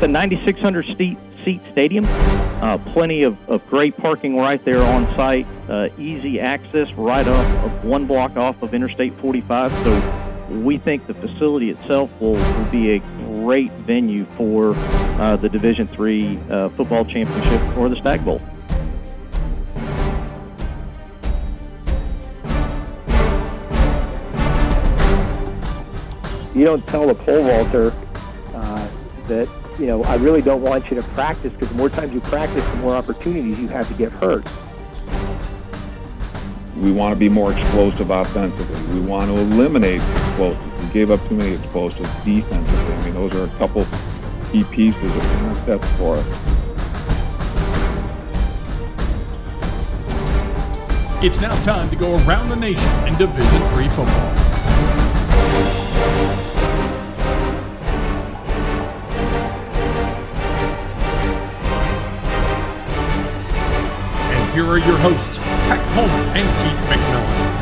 It's a 9,600 seat seat stadium. Uh, plenty of, of great parking right there on site. Uh, easy access right off of one block off of Interstate 45. So we think the facility itself will, will be a great venue for uh, the Division Three uh, football championship or the Stagg Bowl. You don't tell the pole vaulter uh, that you know, I really don't want you to practice because the more times you practice, the more opportunities you have to get hurt. We want to be more explosive offensively. We want to eliminate explosives. We gave up too many explosives defensively. I mean, those are a couple key pieces of concepts for us. It's now time to go around the nation in Division Three football. Here are your hosts, Pat Coleman and Keith McMillan.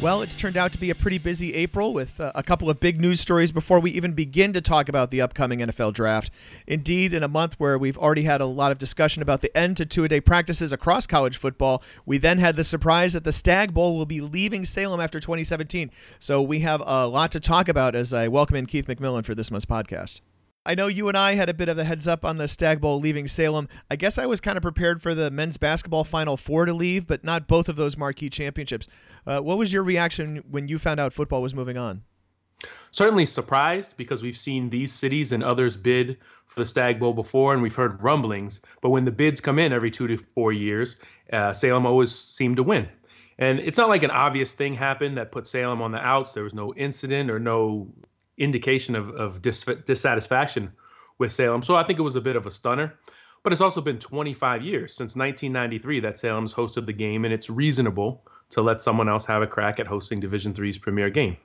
Well, it's turned out to be a pretty busy April with uh, a couple of big news stories before we even begin to talk about the upcoming NFL draft. Indeed, in a month where we've already had a lot of discussion about the end to two a day practices across college football, we then had the surprise that the Stagg Bowl will be leaving Salem after 2017. So we have a lot to talk about as I welcome in Keith McMillan for this month's podcast. I know you and I had a bit of a heads up on the Stagg Bowl leaving Salem. I guess I was kind of prepared for the men's basketball Final Four to leave, but not both of those marquee championships. Uh, what was your reaction when you found out football was moving on? Certainly surprised because we've seen these cities and others bid for the Stagg Bowl before, and we've heard rumblings. But when the bids come in every two to four years, uh, Salem always seemed to win. And it's not like an obvious thing happened that put Salem on the outs. There was no incident or no indication of, of dis- dissatisfaction with Salem. So I think it was a bit of a stunner. But it's also been 25 years since 1993 that Salem's hosted the game, and it's reasonable to let someone else have a crack at hosting Division Three's premier game.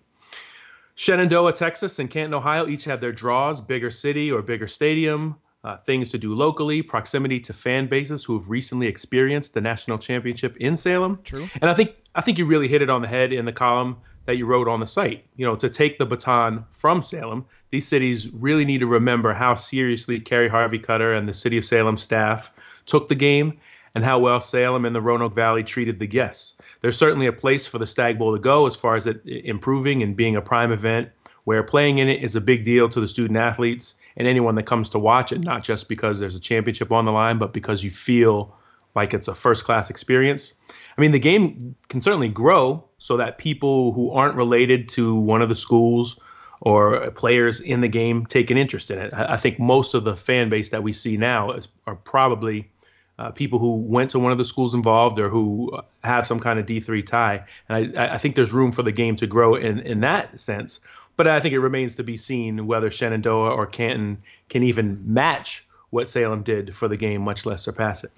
Shenandoah, Texas, and Canton, Ohio each have their draws: bigger city or bigger stadium, uh, things to do locally, proximity to fan bases who have recently experienced the national championship in Salem. True. And I think I think you really hit it on the head in the column that you wrote on the site. You know, to take the baton from Salem, these cities really need to remember how seriously Carey Harveycutter and the city of Salem staff took the game and how well Salem and the Roanoke Valley treated the guests. There's certainly a place for the Stagg Bowl to go as far as it improving and being a prime event where playing in it is a big deal to the student athletes and anyone that comes to watch it, not just because there's a championship on the line, but because you feel like it's a first class experience. I mean, the game can certainly grow so that people who aren't related to one of the schools or players in the game take an interest in it. I think most of the fan base that we see now is, are probably uh, people who went to one of the schools involved or who have some kind of D3 tie. And I, I think there's room for the game to grow in, in that sense. But I think it remains to be seen whether Shenandoah or Canton can even match what Salem did for the game, much less surpass it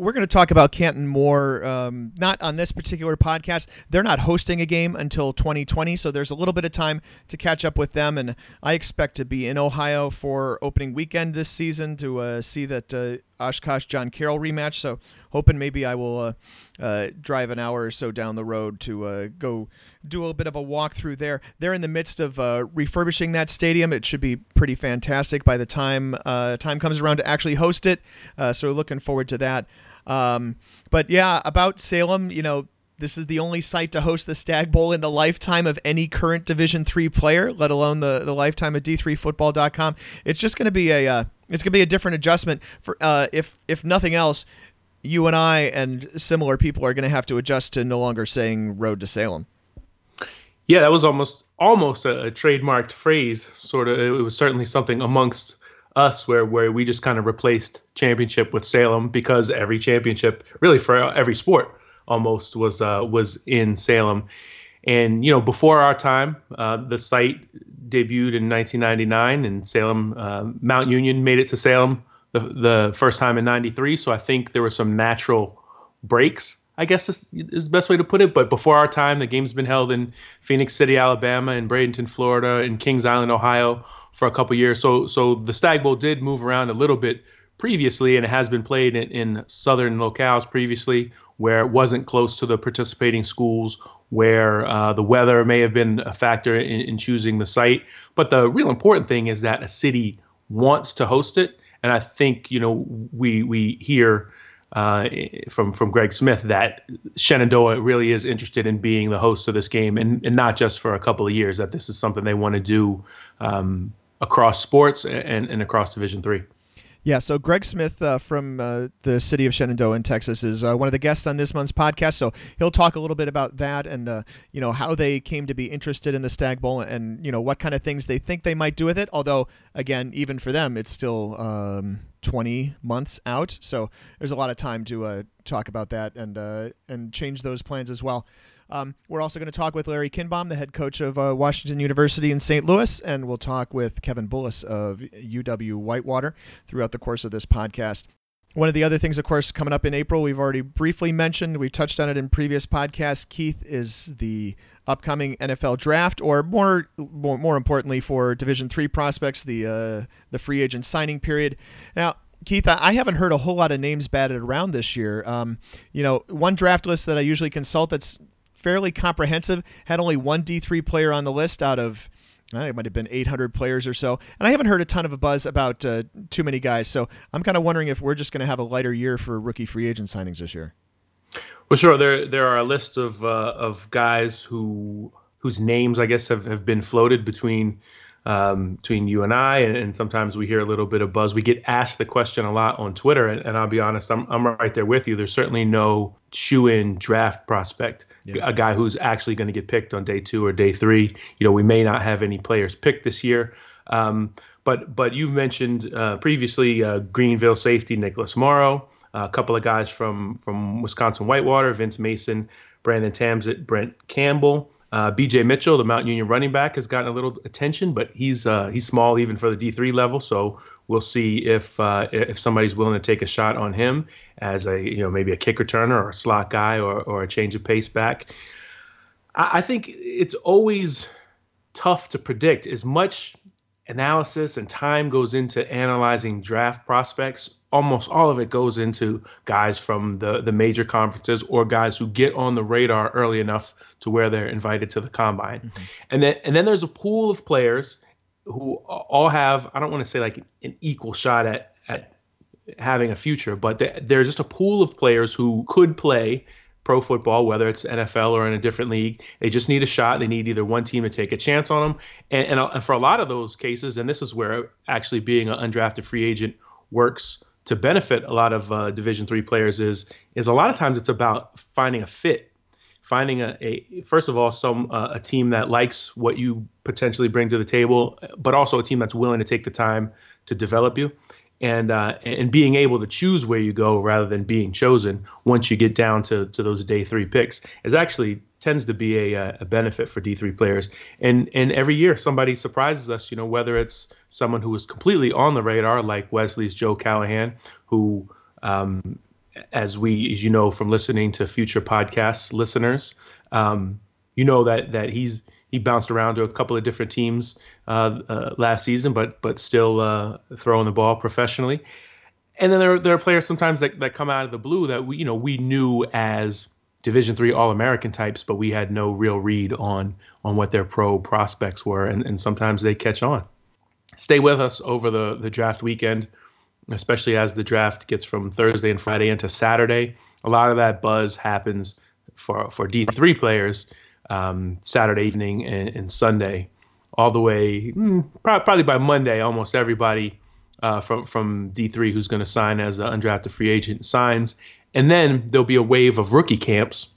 we're going to talk about Canton more, um, not on this particular podcast. They're not hosting a game until 2020, so there's a little bit of time to catch up with them. And I expect to be in Ohio for opening weekend this season to uh, see that uh, Oshkosh John Carroll rematch. So hoping maybe I will uh, uh, drive an hour or so down the road to uh, go do a little bit of a walk through there. They're in the midst of uh, refurbishing that stadium. It should be pretty fantastic by the time time comes around to actually host it. So looking forward to that. Um, but yeah, about Salem, you know, this is the only site to host the Stagg Bowl in the lifetime of any current Division three player, let alone the, the lifetime of D3Football.com. It's just going to be a uh, it's going to be a different adjustment for uh, if if nothing else. You and I and similar people are going to have to adjust to no longer saying "Road to Salem." Yeah, that was almost almost a, a trademarked phrase. Sort of, it was certainly something amongst us where where we just kind of replaced championship with Salem because every championship, really for every sport, almost was uh, was in Salem. And you know, before our time, uh, the site debuted in 1999, and Salem uh, Mount Union made it to Salem the the first time in '93. So I think there were some natural breaks. I guess is, is the best way to put it. But before our time, the game's been held in Phenix City, Alabama, in Bradenton, Florida, in Kings Island, Ohio for a couple years. So so the Stagg Bowl did move around a little bit previously, and it has been played in, in southern locales previously, where it wasn't close to the participating schools, where uh, the weather may have been a factor in, in choosing the site. But the real important thing is that a city wants to host it, and I think you know we we hear uh, from from Greg Smith that Shenandoah really is interested in being the host of this game, and, and not just for a couple of years. That this is something they want to do um, across sports and, and across Division three. Yeah, so Greg Smith uh, from uh, the city of Shenandoah in Texas is uh, one of the guests on this month's podcast. So he'll talk a little bit about that and uh, you know how they came to be interested in the Stagg Bowl and you know what kind of things they think they might do with it. Although again, even for them, it's still um, 20 months out, so there's a lot of time to uh, talk about that and uh, and change those plans as well. Um, we're also going to talk with Larry Kindbom, the head coach of uh, Washington University in St. Louis, and we'll talk with Kevin Bullis of UW Whitewater throughout the course of this podcast. One of the other things, of course, coming up in April, we've already briefly mentioned, we touched on it in previous podcasts. Keith is the upcoming NFL draft, or more, more, more importantly, for Division Three prospects, the uh, the free agent signing period. Now, Keith, I haven't heard a whole lot of names batted around this year. Um, you know, one draft list that I usually consult that's fairly comprehensive. Had only one D3 player on the list out of I think it might have been 800 players or so. And I haven't heard a ton of a buzz about uh, too many guys. So I'm kind of wondering if we're just going to have a lighter year for rookie free agent signings this year. Well, sure. There there are a list of uh, of guys who whose names I guess have, have been floated between um, between you and I, and, and, sometimes we hear a little bit of buzz. We get asked the question a lot on Twitter, and, and I'll be honest, I'm, I'm right there with you. There's certainly no shoe in draft prospect, yeah. a guy who's actually going to get picked on day two or day three. You know, we may not have any players picked this year. Um, but but you mentioned uh, previously uh, Greenville safety Nicholas Morrow, uh, a couple of guys from from Wisconsin Whitewater, Vince Mason, Brandon Tamsett, Brent Campbell. Uh, B.J. Mitchell, the Mount Union running back, has gotten a little attention, but he's uh, he's small even for the D3 level. So we'll see if uh, if somebody's willing to take a shot on him as a you know maybe a kick returner or a slot guy or or a change of pace back. I, I think it's always tough to predict as much analysis and time goes into analyzing draft prospects almost all of it goes into guys from the the major conferences or guys who get on the radar early enough to where they're invited to the combine. Mm-hmm. And then and then there's a pool of players who all have I don't want to say like an equal shot at at having a future, but there's just a pool of players who could play pro football, whether it's NFL or in a different league. They just need a shot. They need either one team to take a chance on them. And, and, and for a lot of those cases, and this is where actually being an undrafted free agent works to benefit a lot of uh, Division three players is is a lot of times it's about finding a fit, finding a, a first of all some uh, a team that likes what you potentially bring to the table, but also a team that's willing to take the time to develop you, and uh, and being able to choose where you go rather than being chosen once you get down to to those day three picks is actually tends to be a, a benefit for D3 players. And and every year somebody surprises us, you know, whether it's someone who was completely on the radar, like Wesley's Joe Callahan, who, um, as we, as you know from listening to future podcasts listeners, um, you know that that he's he bounced around to a couple of different teams uh, uh, last season, but but still uh, throwing the ball professionally. And then there, there are players sometimes that, that come out of the blue that we you know we knew as Division three All American types, but we had no real read on on what their pro prospects were, and, and sometimes they catch on. Stay with us over the the draft weekend, especially as the draft gets from Thursday and Friday into Saturday. A lot of that buzz happens for for D three players um, Saturday evening and, and, Sunday, all the way mm, probably by Monday. Almost everybody uh, from from D three who's going to sign as an undrafted free agent signs, and then there'll be a wave of rookie camps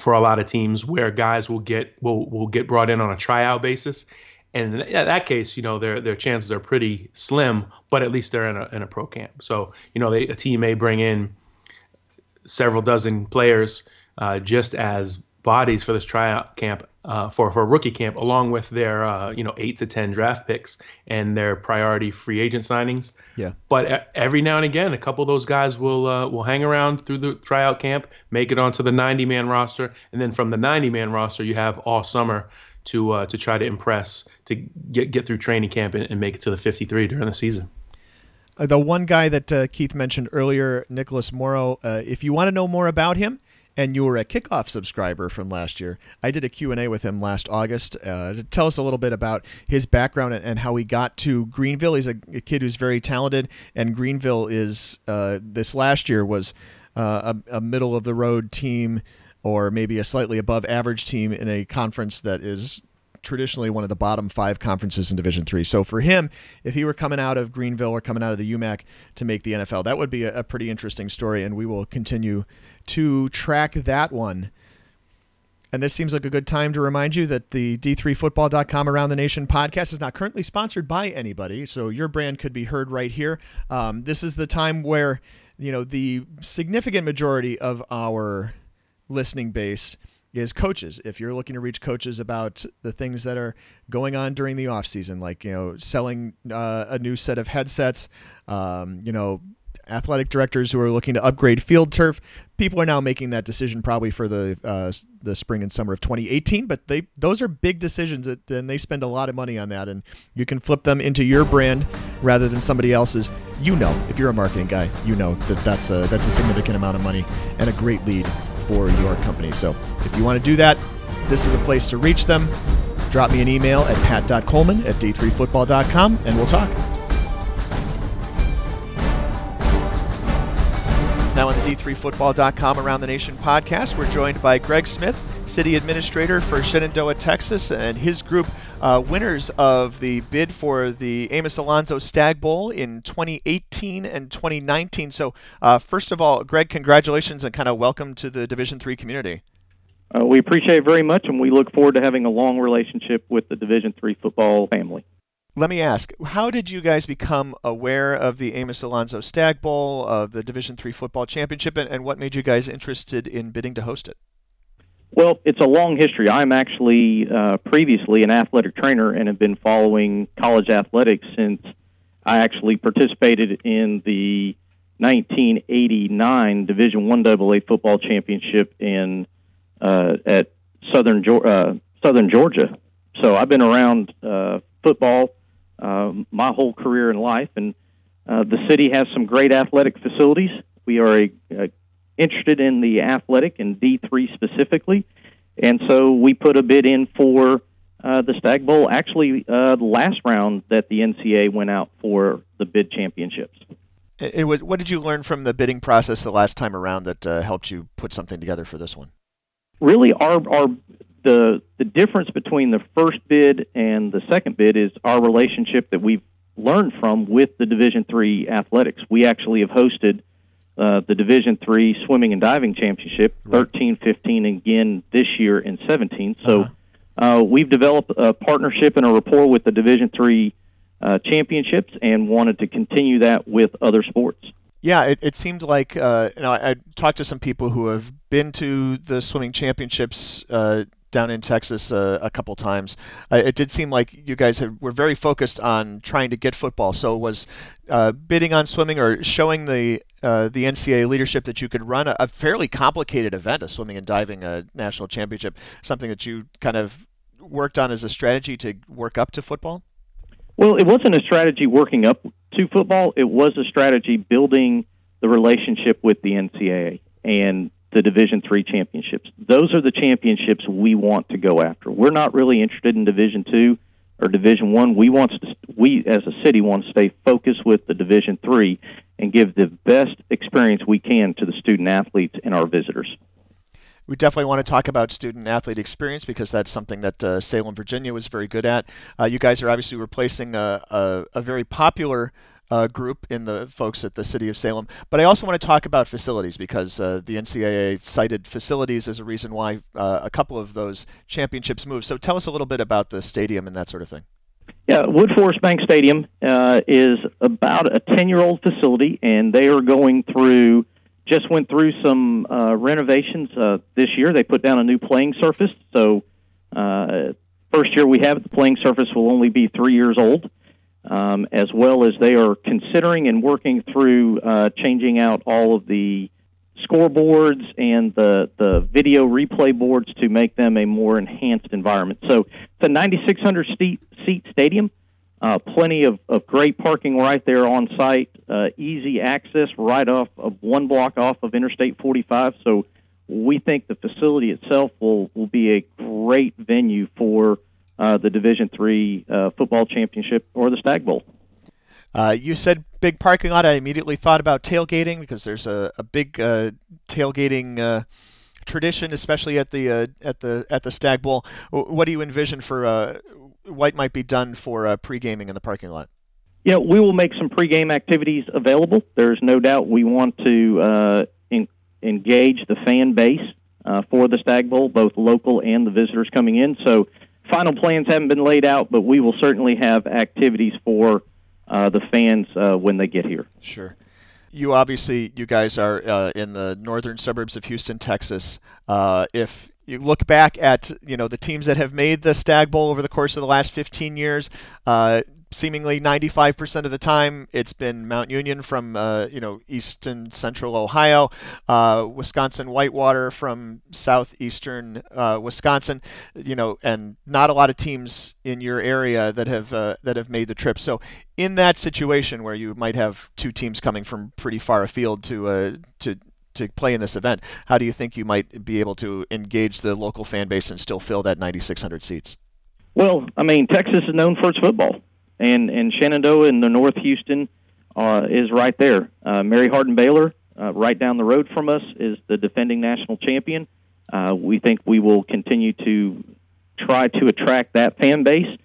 for a lot of teams where guys will get will will get brought in on a tryout basis. And in that case, you know, their their chances are pretty slim, but at least they're in a in a pro camp. So, you know, they, a team may bring in several dozen players uh, just as bodies for this tryout camp uh, for for rookie camp, along with their uh, you know eight to ten draft picks and their priority free agent signings. Yeah. But every now and again, a couple of those guys will uh, will hang around through the tryout camp, make it onto the 90 man roster, and then from the 90 man roster, you have all summer to uh, to try to impress to get get through training camp and, and make it to the 53 during the season. Uh, the one guy that uh, Keith mentioned earlier, Nicholas Morrow. if you want to know more about him and you were a kickoff subscriber from last year. I did a Q&A with him last August uh, tell us a little bit about his background and, and how he got to Greenville. He's a, a, kid who's very talented, and Greenville is uh, this last year was uh, a, a middle of the road team or maybe a slightly above average team in a conference that is traditionally one of the bottom five conferences in Division Three. So for him, if he were coming out of Greenville or coming out of the UMAC to make the NFL, that would be a, pretty interesting story, and we will continue to track that one. And this seems like a good time to remind you that the D3Football.com Around the Nation podcast is not currently sponsored by anybody, so your brand could be heard right here. Um, this is the time where, you know, the significant majority of our listening base is coaches. If you're looking to reach coaches about the things that are going on during the off season, like you know, selling uh, a new set of headsets, um, you know, athletic directors who are looking to upgrade field turf, people are now making that decision probably for the uh, the spring and summer of 2018. But they those are big decisions, that, and they spend a lot of money on that, and you can flip them into your brand rather than somebody else's. You know, if you're a marketing guy, you know that that's a that's a significant amount of money and a great lead for your company. So if you want to do that, this is a place to reach them. Drop me an email at pat.coleman at d3football.com and we'll talk. D3Football.com Around the Nation podcast, we're joined by Greg Smith, City Administrator for Shenandoah, Texas, and his group, uh, winners of the bid for the Amos Alonzo Stagg Bowl in 2018 and 2019. So, uh, first of all, Greg, congratulations and kind of welcome to the Division Three community. Uh, we appreciate it very much, and we look forward to having a long relationship with the Division Three football family let me ask how did you guys become aware of the amos alonzo stagg bowl of the division three football championship and, and, what made you guys interested in bidding to host it? Well it's a long history. I'm actually uh, previously an athletic trainer and have been following college athletics since i actually participated in the 1989 division one aa football championship in uh, at southern uh, southern georgia. So i've been around uh, football my whole career in life. And uh, the city has some great athletic facilities. We are a, a interested in the athletic and D3 specifically. And so we put a bid in for uh, the Stagg Bowl, actually, uh, the last round that the NCAA went out for the bid championships. It was, what did you learn from the bidding process the last time around that uh, helped you put something together for this one? Really, our, our the the difference between the first bid and the second bid is our relationship that we've learned from with the Division Three athletics. We actually have hosted uh, the Division Three swimming and diving championship, right. 13, 15, again this year in 17. So uh-huh. uh, we've developed a partnership and a rapport with the Division Three uh, championships and wanted to continue that with other sports. Yeah, it, it seemed like uh, you know I, I, talked to some people who have been to the swimming championships uh, down in Texas uh, a couple times. Uh, it did seem like you guys were very focused on trying to get football. So was uh, bidding on swimming or showing the uh, the NCAA leadership that you could run a, a, fairly complicated event, a swimming and diving uh, national championship, something that you kind of worked on as a strategy to work up to football. Well, it wasn't a strategy working up to football. It was a strategy building the relationship with the NCAA and the Division Three championships. Those are the championships we want to go after. We're not really interested in Division Two or Division One. We want to, we as a city want to stay focused with the Division Three and give the best experience we can to the student athletes and our visitors. We definitely want to talk about student athlete experience because that's something that uh, Salem, Virginia was very good at. Uh, you guys are obviously replacing a, a, a very popular uh, group in the folks at the city of Salem. But I also want to talk about facilities because uh, the NCAA cited facilities as a reason why uh, a couple of those championships moved. So tell us a little bit about the stadium and that sort of thing. Yeah, Woodforest Bank Stadium uh, is about a 10 year old facility, and they are going through, just went through some uh, renovations uh, this year. They put down a new playing surface. So, first year we have the playing surface will only be three years old um, as well as they are considering and working through uh, changing out all of the scoreboards and the, the video replay boards to make them a more enhanced environment. So it's a 9,600 seat, seat stadium. Uh, plenty of, of great parking right there on site, uh, easy access right off of one block off of Interstate 45. So we think the facility itself will, will be a great venue for uh, the Division Three uh, football championship or the Stagg Bowl. Uh, you said big parking lot. I immediately thought about tailgating because there's a, a big uh, tailgating uh, tradition, especially at the uh, at the at the Stagg Bowl. What do you envision for uh, what might be done for uh, pre-gaming in the parking lot? Yeah, we will make some pre-game activities available. There's no doubt we want to in, engage the fan base for the Stagg Bowl, both local and the visitors coming in. So final plans haven't been laid out, but we will certainly have activities for uh, the fans uh, when they get here. Sure. You obviously, you guys are uh, in the northern suburbs of Houston, Texas. Uh, if you look back at you know the teams that have made the Stagg Bowl over the course of the last 15 years, uh, seemingly 95% of the time it's been Mount Union from uh, you know eastern central Ohio, uh, Wisconsin Whitewater from southeastern uh, Wisconsin, you know, and not a lot of teams in your area that have uh, that have made the trip. So in that situation where you might have two teams coming from pretty far afield to uh, to to play in this event, how do you think you might be able to engage the local fan base and still fill that 9,600 seats? Well, I mean, Texas is known for its football and and Shenandoah in the North Houston uh, is right there. Uh, Mary Hardin Baylor, uh, right down the road from us, is the defending national champion. Uh, we think we will continue to try to attract that fan base.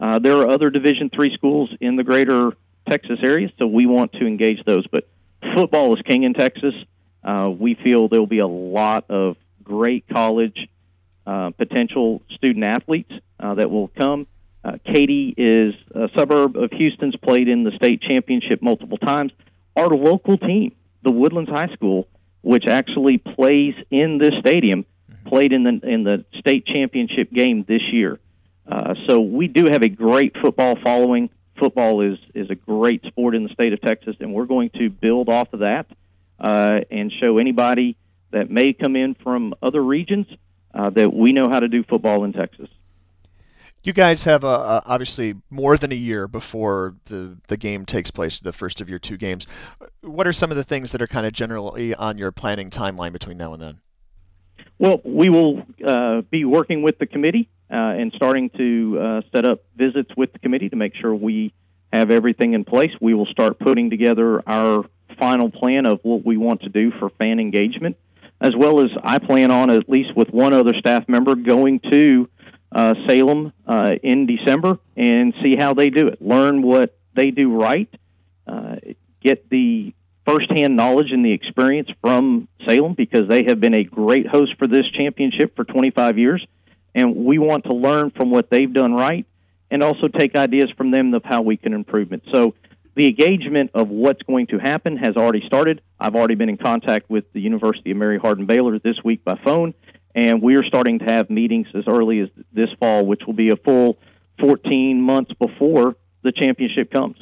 Uh, there are other Division three schools in the greater Texas area, so we want to engage those. But football is king in Texas. Uh, we feel there will be a lot of great college uh, potential student athletes uh, that will come. Uh, Katy is a suburb of Houston's played in the state championship multiple times. Our local team, the Woodlands High School, which actually plays in this stadium, played in the in the state championship game this year. Uh, so we do have a great football following. Football is is a great sport in the state of Texas, and we're going to build off of that uh, and show anybody that may come in from other regions uh, that we know how to do football in Texas you guys have uh, obviously more than a year before the the game takes place, the first of your two games. What are some of the things that are kind of generally on your planning timeline between now and then? Well, we will uh, be working with the committee uh, and starting to uh, set up visits with the committee to make sure we have everything in place. We will start putting together our final plan of what we want to do for fan engagement, as well as I plan on at least with one other staff member going to uh, Salem uh, in December and see how they do it. Learn what they do right. Uh, get the firsthand knowledge and the experience from Salem because they have been a great host for this championship for 25 years. And we want to learn from what they've done right and also take ideas from them of how we can improve it. So the engagement of what's going to happen has already started. I've already been in contact with the University of Mary Hardin Baylor this week by phone and we are starting to have meetings as early as this fall, which will be a full 14 months before the championship comes.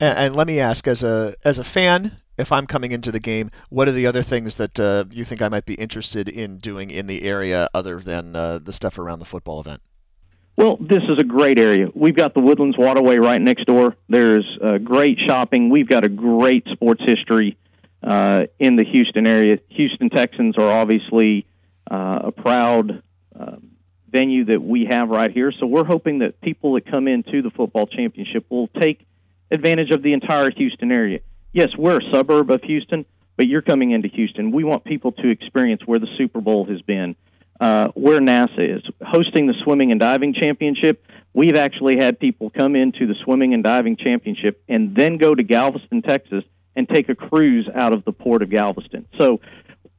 And, and let me ask, as a as a fan, if I'm coming into the game, what are the other things that uh, you think I might be interested in doing in the area other than uh, the stuff around the football event? Well, this is a great area. We've got the Woodlands Waterway right next door. There's uh, great shopping. We've got a great sports history uh, in the Houston area. Houston Texans are obviously uh, a proud uh, venue that we have right here. So we're hoping that people that come into the football championship will take advantage of the entire Houston area. Yes, we're a suburb of Houston, but you're coming into Houston. We want people to experience where the Super Bowl has been, uh, where NASA is hosting the swimming and diving championship. We've actually had people come into the swimming and diving championship and then go to Galveston, Texas, and take a cruise out of the port of Galveston. So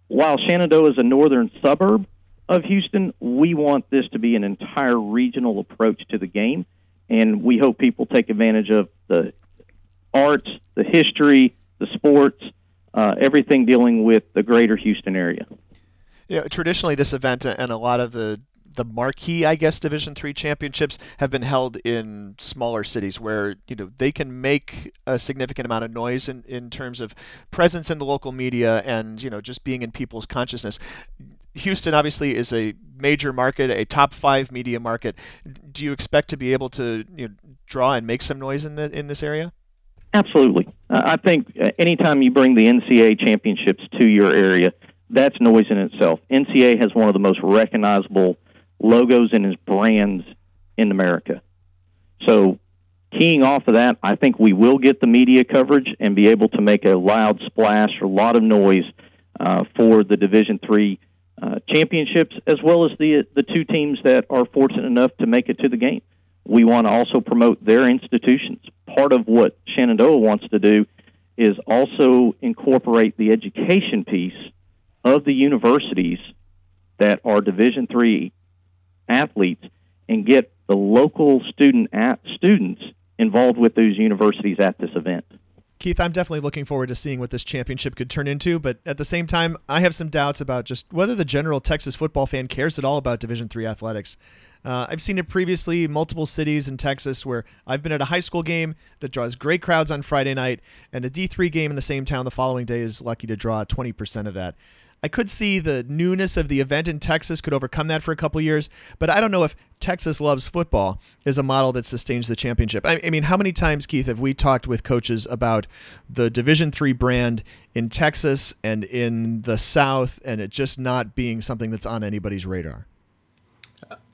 while Shenandoah is a northern suburb of Houston, we want this to be an entire regional approach to the game, and we hope people take advantage of the arts, the history, the sports, uh, everything dealing with the greater Houston area. Yeah, traditionally, this event and a lot of the the marquee, I guess, Division three championships have been held in smaller cities where you know they can make a significant amount of noise in, in terms of presence in the local media and you know just being in people's consciousness. Houston obviously is a major market, a top five media market. Do you expect to be able to you know, draw and make some noise in the in this area? Absolutely. I think uh, anytime you bring the NCAA championships to your area, that's noise in itself. NCA has one of the most recognizable logos and his brands in America. So, keying off of that, I think we will get the media coverage and be able to make a loud splash or a lot of noise uh, for the Division Three uh, championships, as well as the the two teams that are fortunate enough to make it to the game. We want to also promote their institutions. Part of what Shenandoah wants to do is also incorporate the education piece of the universities that are Division Three athletes and get the local student at students involved with those universities at this event. Keith, I'm definitely looking forward to seeing what this championship could turn into, but at the same time, I have some doubts about just whether the general Texas football fan cares at all about Division Three athletics. Uh, I've seen it previously, multiple cities in Texas where I've been at a high school game that draws great crowds on Friday night, and a D3 game in the same town the following day is lucky to draw 20% of that. I could see the newness of the event in Texas could overcome that for a couple years, but I don't know if Texas loves football is a model that sustains the championship. I, I mean, how many times, Keith, have we talked with coaches about the Division three brand in Texas and in the South, and it just not being something that's on anybody's radar?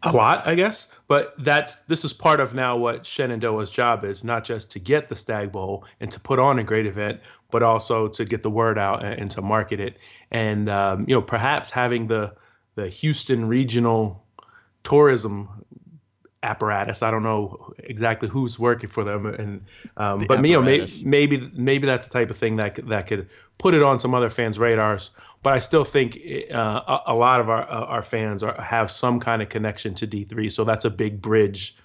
a lot, I guess. But that's this is part of now what Shenandoah's job is, not just to get the Stagg Bowl and to put on a great event, but also to get the word out and, and to market it. And um, you know, perhaps having the the Houston regional tourism apparatus. I don't know exactly who's working for them, and um, the but apparatus. you know, maybe, maybe maybe that's the type of thing that that could put it on some other fans' radars but I still think uh, a, a, lot of our uh, our fans are, have some kind of connection to D3, so that's a big bridge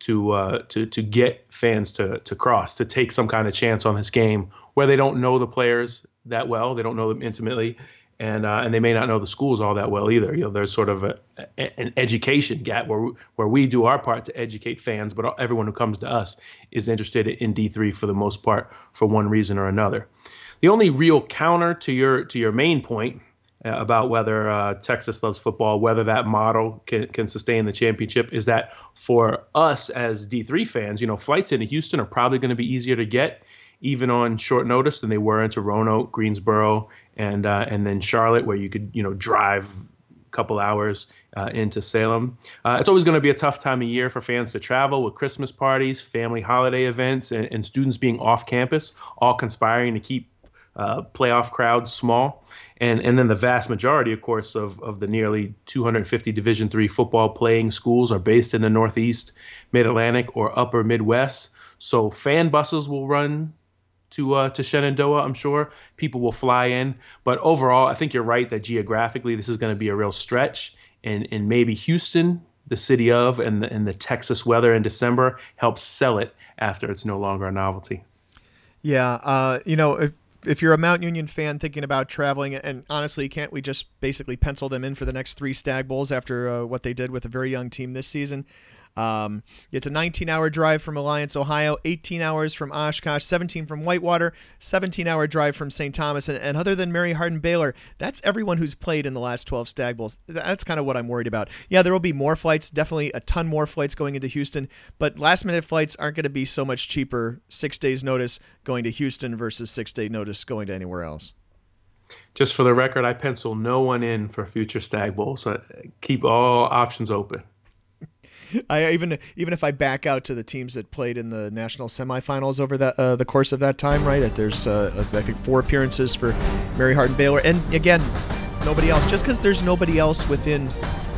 to uh, to to get fans to to cross to take some kind of chance on this game where they don't know the players that well, they don't know them intimately, and uh, and they may not know the schools all that well either. You know, there's sort of a, a, an education gap where we, where we do our part to educate fans, but everyone who comes to us is interested in D3 for the most part for one reason or another. The only real counter to your to your main point about whether uh, Texas loves football, whether that model can, can sustain the championship, is that for us as D3 fans, you know, flights into Houston are probably going to be easier to get, even on short notice, than they were into Roanoke, Greensboro, and uh, and then Charlotte, where you could you know drive a couple hours uh, into Salem. Uh, it's always going to be a tough time of year for fans to travel with Christmas parties, family holiday events, and, and students being off campus, all conspiring to keep uh, playoff crowds small, and and then the vast majority, of course, of, of the nearly 250 Division three football playing schools are based in the Northeast, Mid Atlantic, or Upper Midwest. So fan buses will run to uh, to Shenandoah. I'm sure people will fly in, but overall, I think you're right that geographically this is going to be a real stretch, and and maybe Houston, the city of, and the, and the Texas weather in December helps sell it after it's no longer a novelty. Yeah, uh, you know, if, you're a Mount Union fan thinking about traveling, and honestly, can't we just basically pencil them in for the next three Stagg Bowls after uh, what they did with a very young team this season? Um, it's a 19 hour drive from Alliance, Ohio, 18 hours from Oshkosh, 17 from Whitewater, 17 hour drive from St. Thomas. And, and other than Mary Hardin Baylor, that's everyone who's played in the last 12 Stagg Bowls. That's kind of what I'm worried about. Yeah, there will be more flights, definitely a ton more flights going into Houston, but last minute flights aren't going to be so much cheaper six days' notice going to Houston versus six day notice going to anywhere else just for the record, I pencil no one in for future Stagg Bowls. So keep all options open. I even even if I back out to the teams that played in the national semifinals over that uh, the course of that time, right? There's uh, I think four appearances for Mary Hardin Baylor, and again, nobody else. Just because there's nobody else within,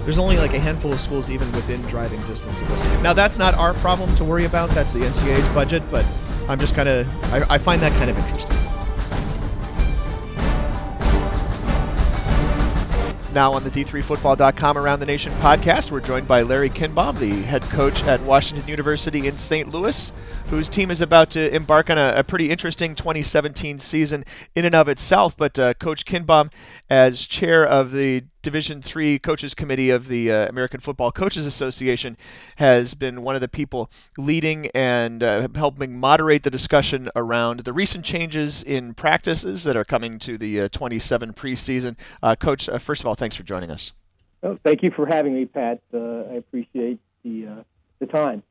there's only like a handful of schools even within driving distance of us. Now that's not our problem to worry about. That's the NCAA's budget, but I'm just kind of I, I find that kind of interesting. Now on the D3Football.com Around the Nation podcast, we're joined by Larry Kindbom, the head coach at Washington University in St. Louis, whose team is about to embark on a, a pretty interesting 2017 season in and of itself. But uh, Coach Kindbom, as chair of the Division Three Coaches Committee of the uh, American Football Coaches Association has been one of the people leading and uh, helping moderate the discussion around the recent changes in practices that are coming to the uh, 27 preseason. Uh, Coach, uh, first of all, thanks for joining us. Oh, thank you for having me, Pat. Uh, I appreciate the the time.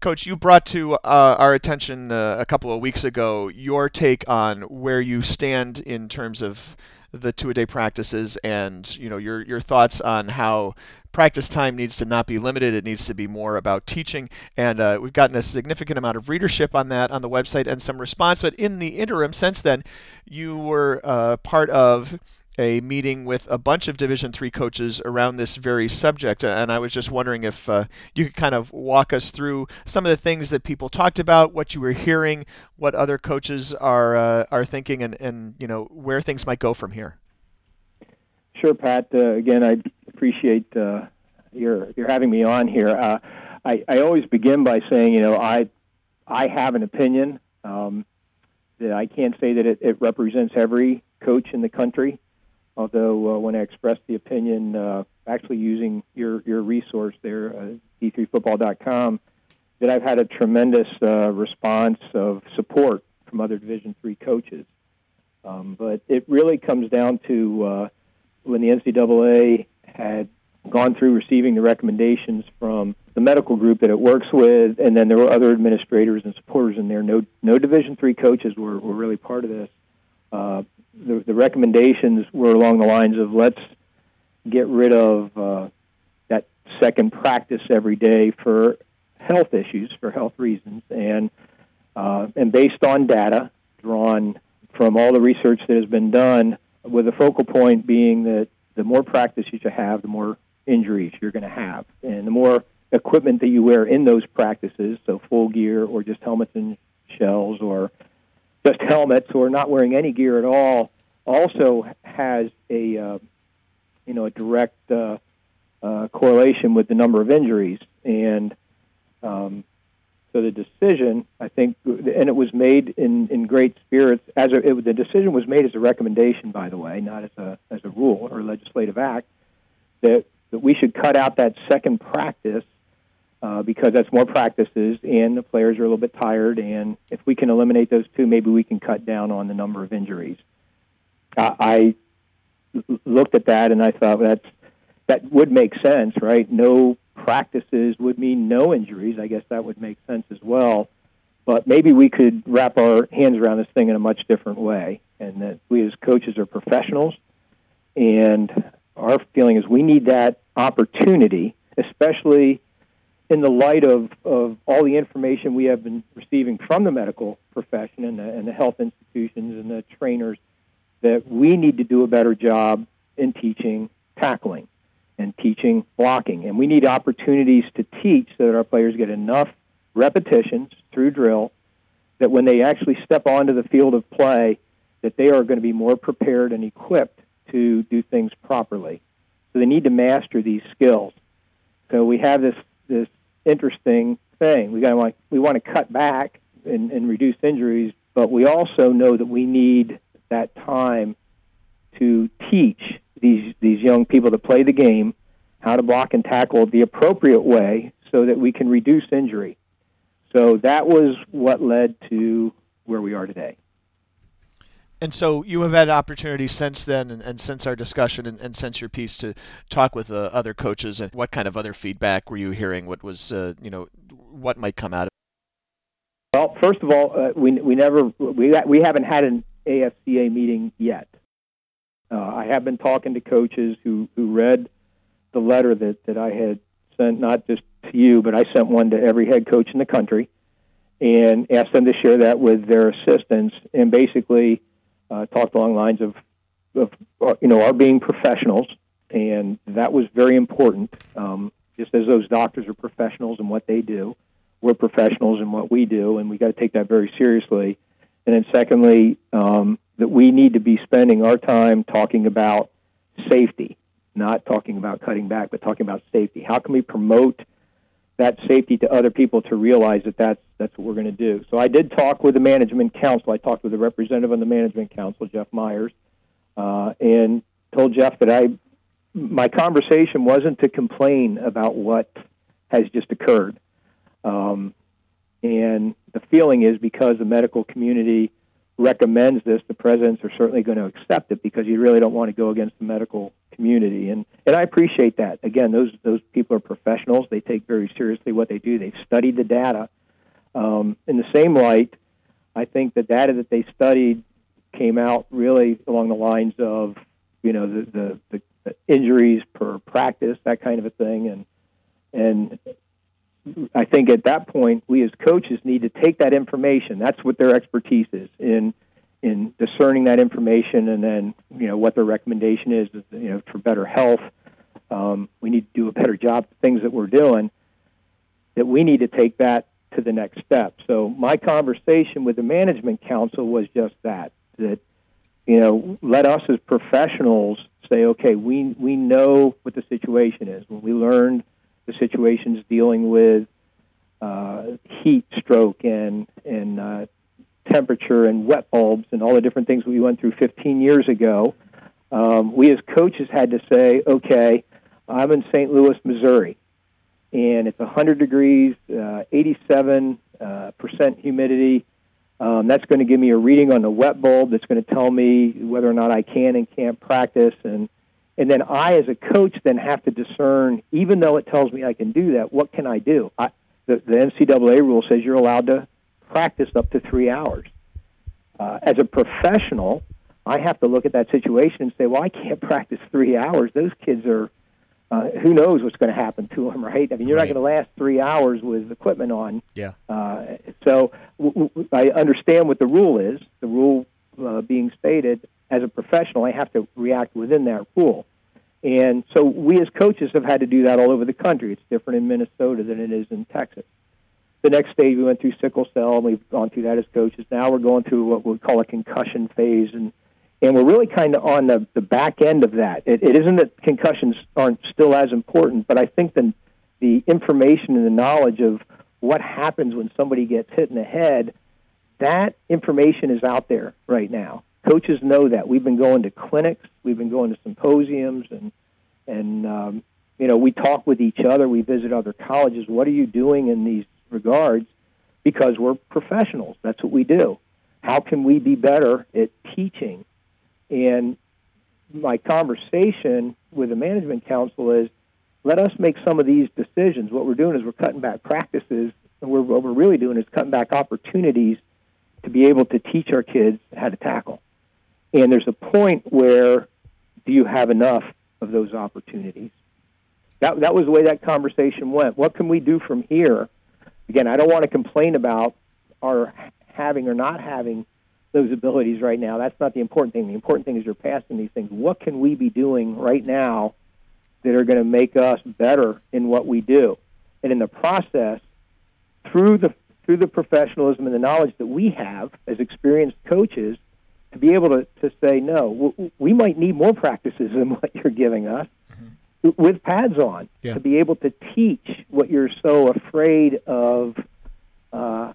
Coach, you brought to uh, our attention uh, a couple of weeks ago your take on where you stand in terms of the two a day practices and you know your your thoughts on how practice time needs to not be limited. It needs to be more about teaching. And uh, we've gotten a significant amount of readership on that on the website and some response. But in the interim, since then, you were uh, part of a meeting with a bunch of Division three coaches around this very subject, and I was just wondering if uh, you could kind of walk us through some of the things that people talked about, what you were hearing, what other coaches are uh, are thinking, and, and you know where things might go from here. Sure, Pat. Uh, again, I appreciate uh, your your having me on here. Uh, I, I always begin by saying, you know, I I have an opinion. Um, that I can't say that it, it represents every coach in the country although uh, when I expressed the opinion, uh, actually using your, your resource there, uh, d3football.com, that I've had a tremendous uh, response of support from other Division three coaches. Um, but it really comes down to when the NCAA had gone through receiving the recommendations from the medical group that it works with, and then there were other administrators and supporters in there. No, no Division three coaches were, were really part of this. Uh, the, the recommendations were along the lines of let's get rid of uh, that second practice every day for health issues, for health reasons, and uh, and based on data drawn from all the research that has been done, with the focal point being that the more practice you have, the more injuries you're going to have, and the more equipment that you wear in those practices, so full gear or just helmets and shells or just helmets or not wearing any gear at all also has a uh, you know a direct uh, uh, correlation with the number of injuries. And um, so the decision I think and it was made in, in great spirits as a, it, the decision was made as a recommendation by the way not as a as a rule or legislative act that that we should cut out that second practice uh, because that's more practices and the players are a little bit tired. And if we can eliminate those two, maybe we can cut down on the number of injuries. I, I looked at that and I thought that's that would make sense, right? No practices would mean no injuries. I guess that would make sense as well. But maybe we could wrap our hands around this thing in a much different way, and that we as coaches are professionals, and our feeling is we need that opportunity, especially in the light of, of all the information we have been receiving from the medical profession and the, and the health institutions and the trainers, that we need to do a better job in teaching tackling and teaching blocking. And we need opportunities to teach so that our players get enough repetitions through drill that when they actually step onto the field of play, that they are going to be more prepared and equipped to do things properly. So they need to master these skills. So we have this this interesting thing. We got to we want to cut back and, and reduce injuries, but we also know that we need that time to teach these these young people to play the game how to block and tackle the appropriate way so that we can reduce injury. So that was what led to where we are today. And so you have had opportunity since then, and, and since our discussion, and, and, since your piece, to talk with uh, other coaches. And what kind of other feedback were you hearing? What was, uh, you know, what might come out of? it? Well, first of all, uh, we we never we we haven't had an AFCA meeting yet. Uh, I have been talking to coaches who who read the letter that that I had sent, not just to you, but I sent one to every head coach in the country, and asked them to share that with their assistants, and basically uh, talked along lines of, of uh, you know, our being professionals, and that was very important. Um, just as those doctors are professionals in what they do, we're professionals in what we do, and we got to take that very seriously. And then, secondly, um, that we need to be spending our time talking about safety, not talking about cutting back, but talking about safety. How can we promote that safety to other people to realize that that's that's what we're going to do. So I did talk with the management council. I talked with the representative on the management council, Jeff Myers, uh, and told Jeff that I my conversation wasn't to complain about what has just occurred. Um, and the feeling is because the medical community recommends this, the presidents are certainly going to accept it because you really don't want to go against the medical community. And and I appreciate that. Again, those those people are professionals. They take very seriously what they do. They've studied the data. Um, in the same light, I think the data that they studied came out really along the lines of, you know, the, the, the, injuries per practice, that kind of a thing, and and I think at that point we as coaches need to take that information. That's what their expertise is in in discerning that information, and then you know what their recommendation is, you know, for better health. Um, we need to do a better job of things that we're doing. That we need to take that to the next step. So my conversation with the management council was just that. That you know, let us as professionals say, okay, we we know what the situation is. When we learned the situations dealing with uh, heat stroke and and uh, temperature and wet bulbs and all the different things we went through 15 years ago, um, we as coaches had to say, okay, I'm in St. Louis, Missouri, and it's 100 degrees, uh, 87 uh, percent humidity. Um, that's going to give me a reading on the wet bulb. That's going to tell me whether or not I can and can't practice, and and then I, as a coach, then have to discern. Even though it tells me I can do that, what can I do? I, the, the NCAA rule says you're allowed to practice up to three hours. Uh, as a professional, I have to look at that situation and say, well, I can't practice three hours. Those kids are, uh, who knows what's going to happen to them, right? I mean, you're right. not going to last three hours with equipment on. Yeah. Uh, so w- w- I understand what the rule is. The rule uh, being stated, as a professional, I have to react within that rule. And so we as coaches have had to do that all over the country. It's different in Minnesota than it is in Texas. The next stage, we went through sickle cell, and we've gone through that as coaches. Now we're going through what we call a concussion phase, and and we're really kind of on the, the back end of that. It, it isn't that concussions aren't still as important, but I think the the information and the knowledge of what happens when somebody gets hit in the head, that information is out there right now coaches know that. We've been going to clinics, we've been going to symposiums, and and um, you know we talk with each other. We visit other colleges. What are you doing in these regards? Because we're professionals. That's what we do. How can we be better at teaching? And my conversation with the management council is let us make some of these decisions. What we're doing is we're cutting back practices, and we're, what we're really doing is cutting back opportunities to be able to teach our kids how to tackle. And there's a point where do you have enough of those opportunities? That, that was the way that conversation went. What can we do from here? Again, I don't want to complain about our having or not having those abilities right now. That's not the important thing. The important thing is you're passing these things. What can we be doing right now that are going to make us better in what we do? And in the process, through the through the professionalism and the knowledge that we have as experienced coaches, to be able to, to say, no, we might need more practices than what you're giving us mm-hmm. with pads on, yeah. to be able to teach what you're so afraid of, uh,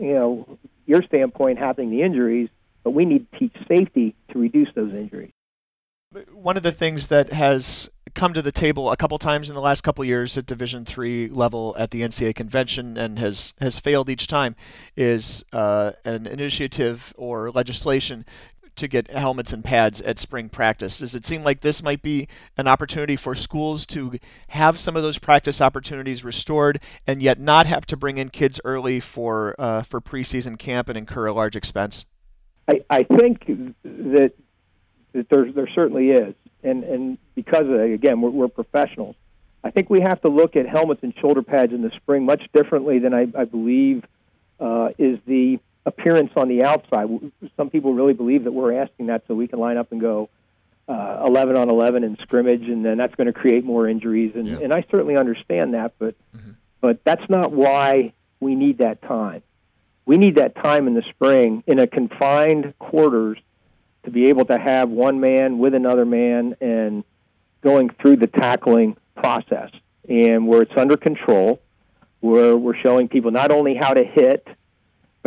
you know, your standpoint having the injuries, but we need to teach safety to reduce those injuries. One of the things that has come to the table a couple times in the last couple years at Division three level at the NCAA convention and has has failed each time is uh, an initiative or legislation to get helmets and pads at spring practice. Does it seem like this might be an opportunity for schools to have some of those practice opportunities restored and yet not have to bring in kids early for uh, for preseason camp and incur a large expense? I, I think that that there there certainly is and and because of, again we're, we're professionals, I think we have to look at helmets and shoulder pads in the spring much differently than I, I believe uh, is the appearance on the outside. Some people really believe that we're asking that so we can line up and go uh, 11 on 11 in scrimmage, and then that's going to create more injuries. And, yeah. and I certainly understand that, but mm-hmm. but that's not why we need that time. We need that time in the spring in a confined quarters to be able to have one man with another man and going through the tackling process and where it's under control, where we're showing people not only how to hit,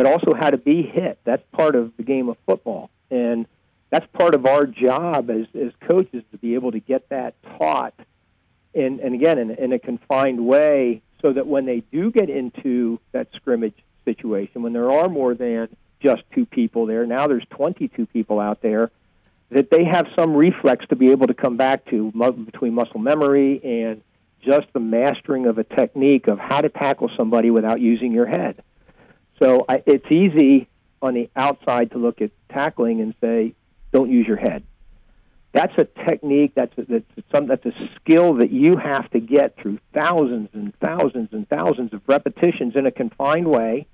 but also how to be hit. That's part of the game of football. And that's part of our job as, as coaches to be able to get that taught and, and again in, in a confined way so that when they do get into that scrimmage situation, when there are more than just two people there. Now there's 22 people out there that they have some reflex to be able to come back to between muscle memory and just the mastering of a technique of how to tackle somebody without using your head. So I, it's easy on the outside to look at tackling and say, "Don't use your head." That's a technique. That's a, that's some that's a skill that you have to get through thousands and thousands and thousands of repetitions in a confined way,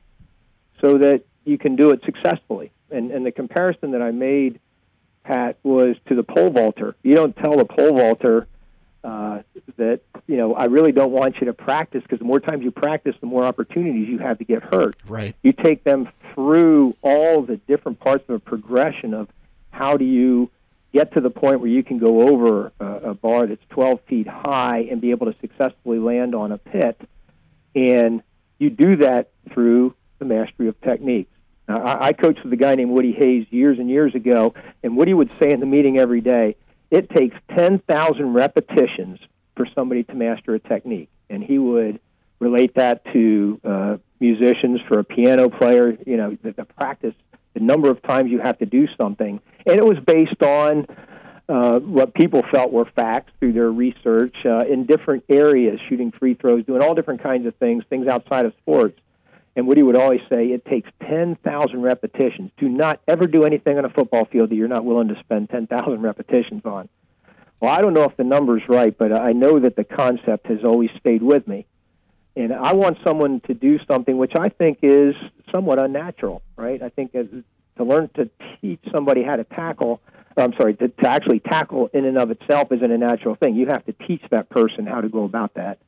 so that you can do it successfully. And and the comparison that I made, Pat, was to the pole vaulter. You don't tell the pole vaulter uh, that you know I really don't want you to practice because the more times you practice, the more opportunities you have to get hurt. Right. You take them through all the different parts of a progression of how do you get to the point where you can go over a, a bar that's 12 feet high and be able to successfully land on a pit, and you do that through the mastery of techniques. Now, I, I coached with a guy named Woody Hayes years and years ago, and Woody would say in the meeting every day, it takes 10,000 repetitions for somebody to master a technique. And he would relate that to uh, musicians, for a piano player, you know, the, the practice, the number of times you have to do something. And it was based on uh, what people felt were facts through their research uh, in different areas, shooting free throws, doing all different kinds of things, things outside of sports. And Woody would always say it takes 10,000 repetitions. Do not ever do anything on a football field that you're not willing to spend 10,000 repetitions on. Well, I don't know if the number's right, but I know that the concept has always stayed with me. And I want someone to do something which I think is somewhat unnatural, right? I think as, to learn to teach somebody how to tackle, I'm sorry, to, to actually tackle in and of itself isn't a natural thing. You have to teach that person how to go about that.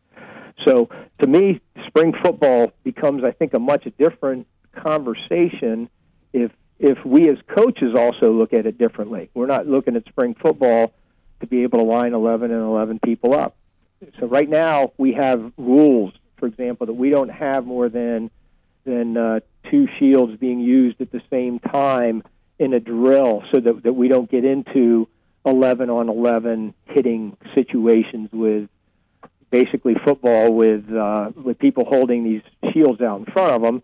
So to me, spring football becomes, I think, a much different conversation if if we as coaches also look at it differently. We're not looking at spring football to be able to line 11 and 11 people up. So right now we have rules, for example, that we don't have more than than uh, two shields being used at the same time in a drill, so that that we don't get into 11 on 11 hitting situations with basically football with uh, with people holding these shields out in front of them.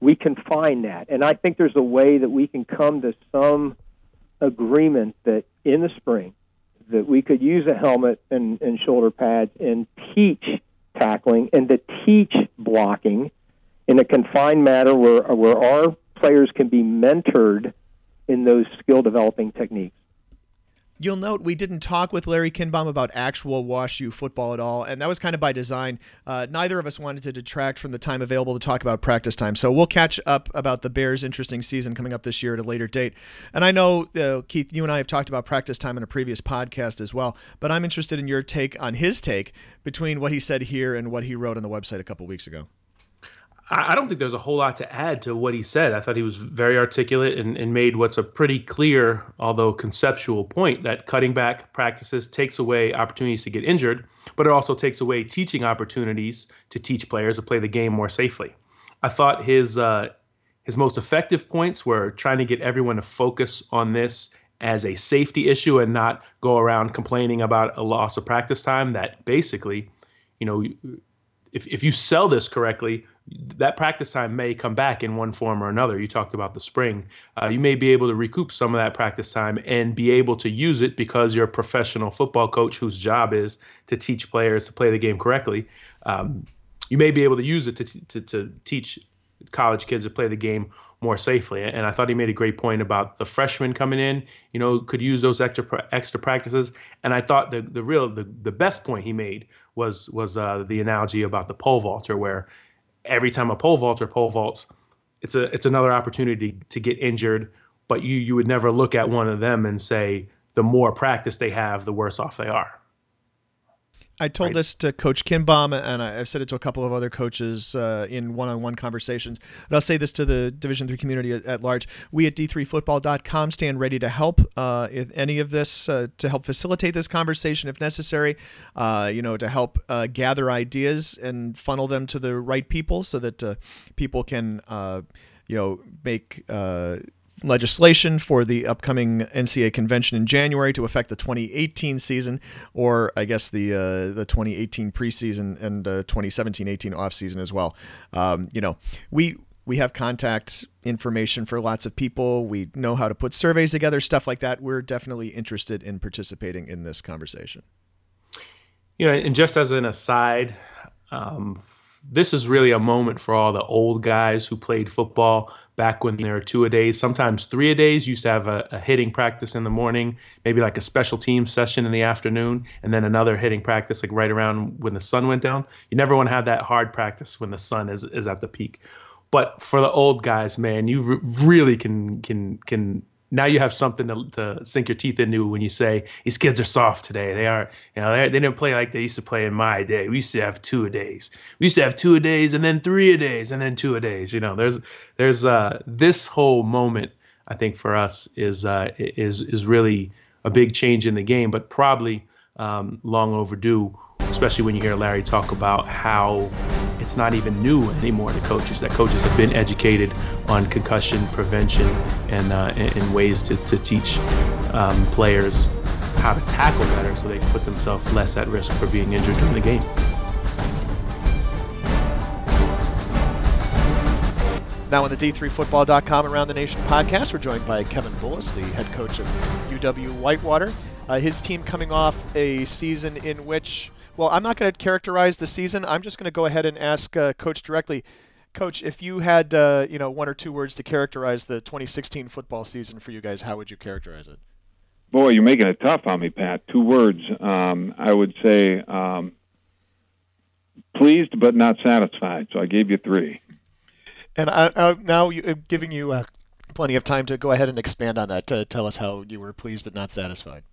We can find that, and I think there's a way that we can come to some agreement that in the spring that we could use a helmet and, and shoulder pads and teach tackling and to teach blocking in a confined manner where where our players can be mentored in those skill developing techniques. You'll note we didn't talk with Larry Kindbom about actual WashU football at all, and that was kind of by design. Uh, neither of us wanted to detract from the time available to talk about practice time, so we'll catch up about the Bears' interesting season coming up this year at a later date. And I know, uh, Keith, you and I have talked about practice time in a previous podcast as well, but I'm interested in your take on his take between what he said here and what he wrote on the website a couple weeks ago. I don't think there's a whole lot to add to what he said. I thought he was very articulate and, and, made what's a pretty clear, although conceptual point that cutting back practices takes away opportunities to get injured, but it also takes away teaching opportunities to teach players to play the game more safely. I thought his uh, his most effective points were trying to get everyone to focus on this as a safety issue and not go around complaining about a loss of practice time. That basically, you know, if if you sell this correctly that practice time may come back in one form or another. You talked about the spring. Uh, you may be able to recoup some of that practice time and be able to use it because you're a professional football coach whose job is to teach players to play the game correctly. Um, you may be able to use it to, to, to teach college kids to play the game more safely. And I thought he made a great point about the freshmen coming in, you know, could use those extra extra practices. And I thought the the real the, the best point he made was was uh, the analogy about the pole vaulter, where every time a pole vaulter pole vaults, it's a it's another opportunity to get injured. But you you would never look at one of them and say the more practice they have, the worse off they are. I told right. this to Coach Kindbom, and I've said it to a couple of other coaches uh, in one-on-one conversations. But I'll say this to the Division three community at, at, large: We at D3Football.com stand ready to help uh, if any of this uh, to help facilitate this conversation if necessary. Uh, you know, to help uh, gather ideas and funnel them to the right people, so that uh, people can, you know, make legislation for the upcoming NCAA convention in January to affect the 2018 season, or I guess the uh, the 2018 preseason and uh, 2017-18 offseason as well. Um, you know, we we have contact information for lots of people. We know how to put surveys together, stuff like that. We're definitely interested in participating in this conversation. You know, and just as an aside, um, this is really a moment for all the old guys who played football back when there were two a days, sometimes three a days. Used to have a, a, hitting practice in the morning, maybe like a special team session in the afternoon, and then another hitting practice like right around when the sun went down. You never want to have that hard practice when the sun is, is at the peak. But for the old guys, man, you re- really can can can now you have something to, to, sink your teeth into when you say these kids are soft today. They are, you know, they, they didn't play like they used to play in my day. We used to have two a days. We used to have two a days and then three a days and then two a days. You know, there's there's uh, this whole moment. I think for us is uh, is is really a big change in the game, but probably um, long overdue especially when you hear Larry talk about how it's not even new anymore to coaches, that coaches have been educated on concussion prevention and, uh, and, ways to, to teach um, players how to tackle better so they put themselves less at risk for being injured during the game. Now on the D3Football.com Around the Nation podcast, we're joined by Kevin Bullis, the head coach of UW Whitewater. Uh, his team coming off a season in which well, I'm not going to characterize the season. I'm just going to go ahead and ask uh, Coach directly. Coach, if you had uh, you know one or two words to characterize the 2016 football season for you guys, how would you characterize it? Boy, you're making it tough on me, Pat. Two words. Um, I would say um, pleased but not satisfied. So I gave you three. And I, I, now you, I'm giving you uh, plenty of time to go ahead and expand on that. To tell us how you were pleased but not satisfied.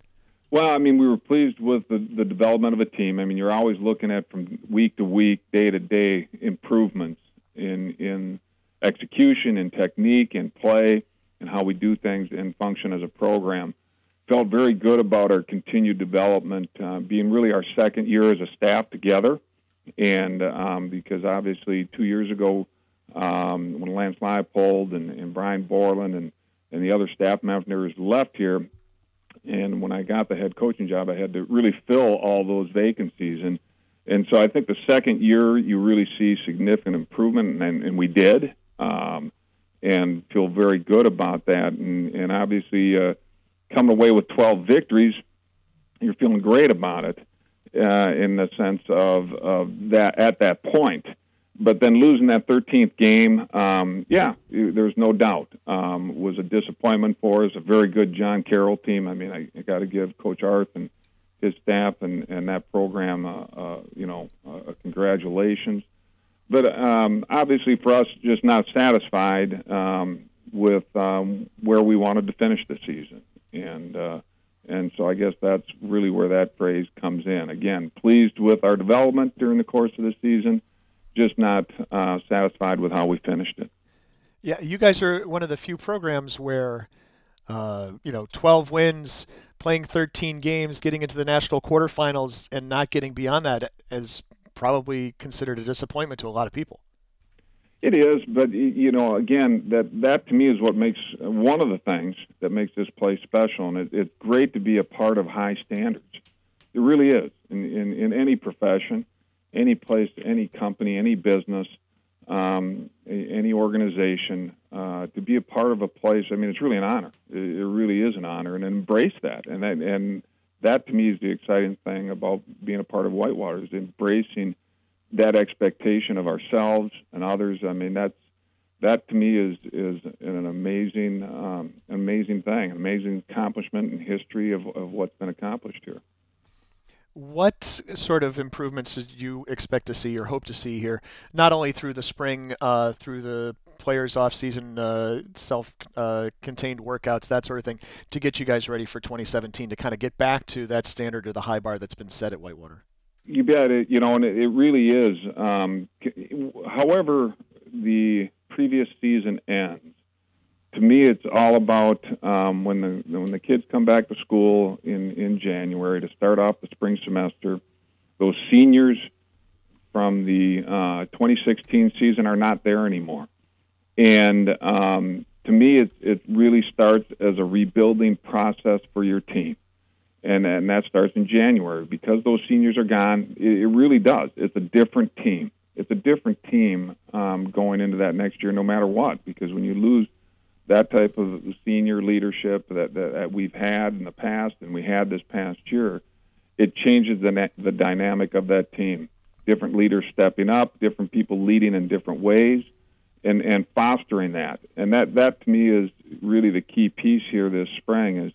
Well, I mean, we were pleased with the, the development of a team. I mean, you're always looking at from week to week, day to day improvements in in execution, in technique, in play, and how we do things and function as a program. Felt very good about our continued development, uh, being really our second year as a staff together, and um, because obviously two years ago, um, when Lance Leipold and, and Brian Borland and and the other staff members left here, and when I got the head coaching job, I had to really fill all those vacancies. And and so I think the second year you really see significant improvement, and, and we did, um, and feel very good about that. And, and obviously, uh, coming away with 12 victories, you're feeling great about it uh, in the sense of, of that at that point but then losing that 13th game, um, yeah, there's no doubt, um, was a disappointment for us. A very good John Carroll team. I mean, I, I got to give Coach Arth and his staff and, and that program, uh, uh, you know, uh, congratulations. But um, obviously, for us, just not satisfied um, with um, where we wanted to finish the season, and uh, and so I guess that's really where that phrase comes in. Again, pleased with our development during the course of the season just not uh, satisfied with how we finished it. Yeah, you guys are one of the few programs where, uh, you know, 12 wins, playing 13 games, getting into the national quarterfinals, and not getting beyond that is probably considered a disappointment to a lot of people. It is, but you know, again, that that to me is what makes one of the things that makes this place special, and it, it's great to be a part of high standards. It really is in in, in any profession any place, any company, any business, um, any organization, uh, to be a part of a place. I mean, it's really an honor. It, really is an honor, and embrace that. And that, and that to me is the exciting thing about being a part of Whitewater is embracing that expectation of ourselves and others. I mean, that's that to me is is an amazing um, amazing thing, amazing accomplishment in history of, of what's been accomplished here. What sort of improvements did you expect to see or hope to see here, not only through the spring, uh, through the players' off-season uh, self-contained uh, workouts, that sort of thing, to get you guys ready for 2017 to kind of get back to that standard or the high bar that's been set at Whitewater? You bet. It, you know, and it, really is. Um, however, the previous season ends to me, it's all about um, when the when the kids come back to school in in January to start off the spring semester. Those seniors from the uh, 2016 season are not there anymore, and um, to me, it it really starts as a rebuilding process for your team, and and that starts in January because those seniors are gone. It, it really does. It's a different team. It's a different team um, going into that next year, no matter what. Because when you lose that type of senior leadership that, that, that, we've had in the past and we had this past year, it changes the, the dynamic of that team. Different leaders stepping up, different people leading in different ways, and and fostering that. And that that to me is really the key piece here this spring is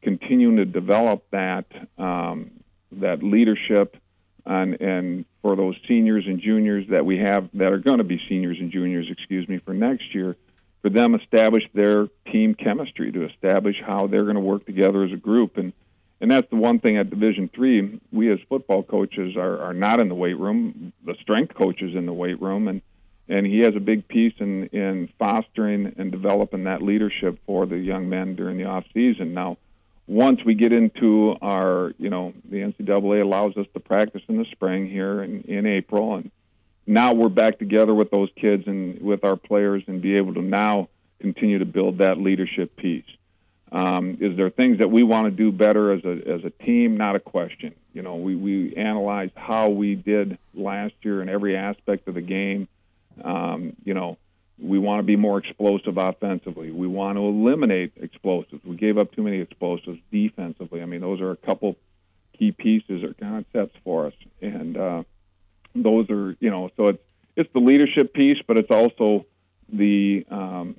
continuing to develop that um, that leadership and and for those seniors and juniors that we have that are going to be seniors and juniors, excuse me, for next year, for them establish their team chemistry to establish how they're going to work together as a group and and that's the one thing at Division Three. We as football coaches are, are not in the weight room. The strength coach is in the weight room, and and he has a big piece in in fostering and developing that leadership for the young men during the off season. Now, once we get into our, you know, the NCAA allows us to practice in the spring here in, in April, and now we're back together with those kids and with our players and be able to now continue to build that leadership piece. Um, is there things that we want to do better as a as a team? Not a question. You know, we we analyzed how we did last year in every aspect of the game. Um, you know, we want to be more explosive offensively. We want to eliminate explosives. We gave up too many explosives defensively. I mean, those are a couple key pieces or concepts for us, and uh, those are you know, so it's it's the leadership piece, but it's also the um,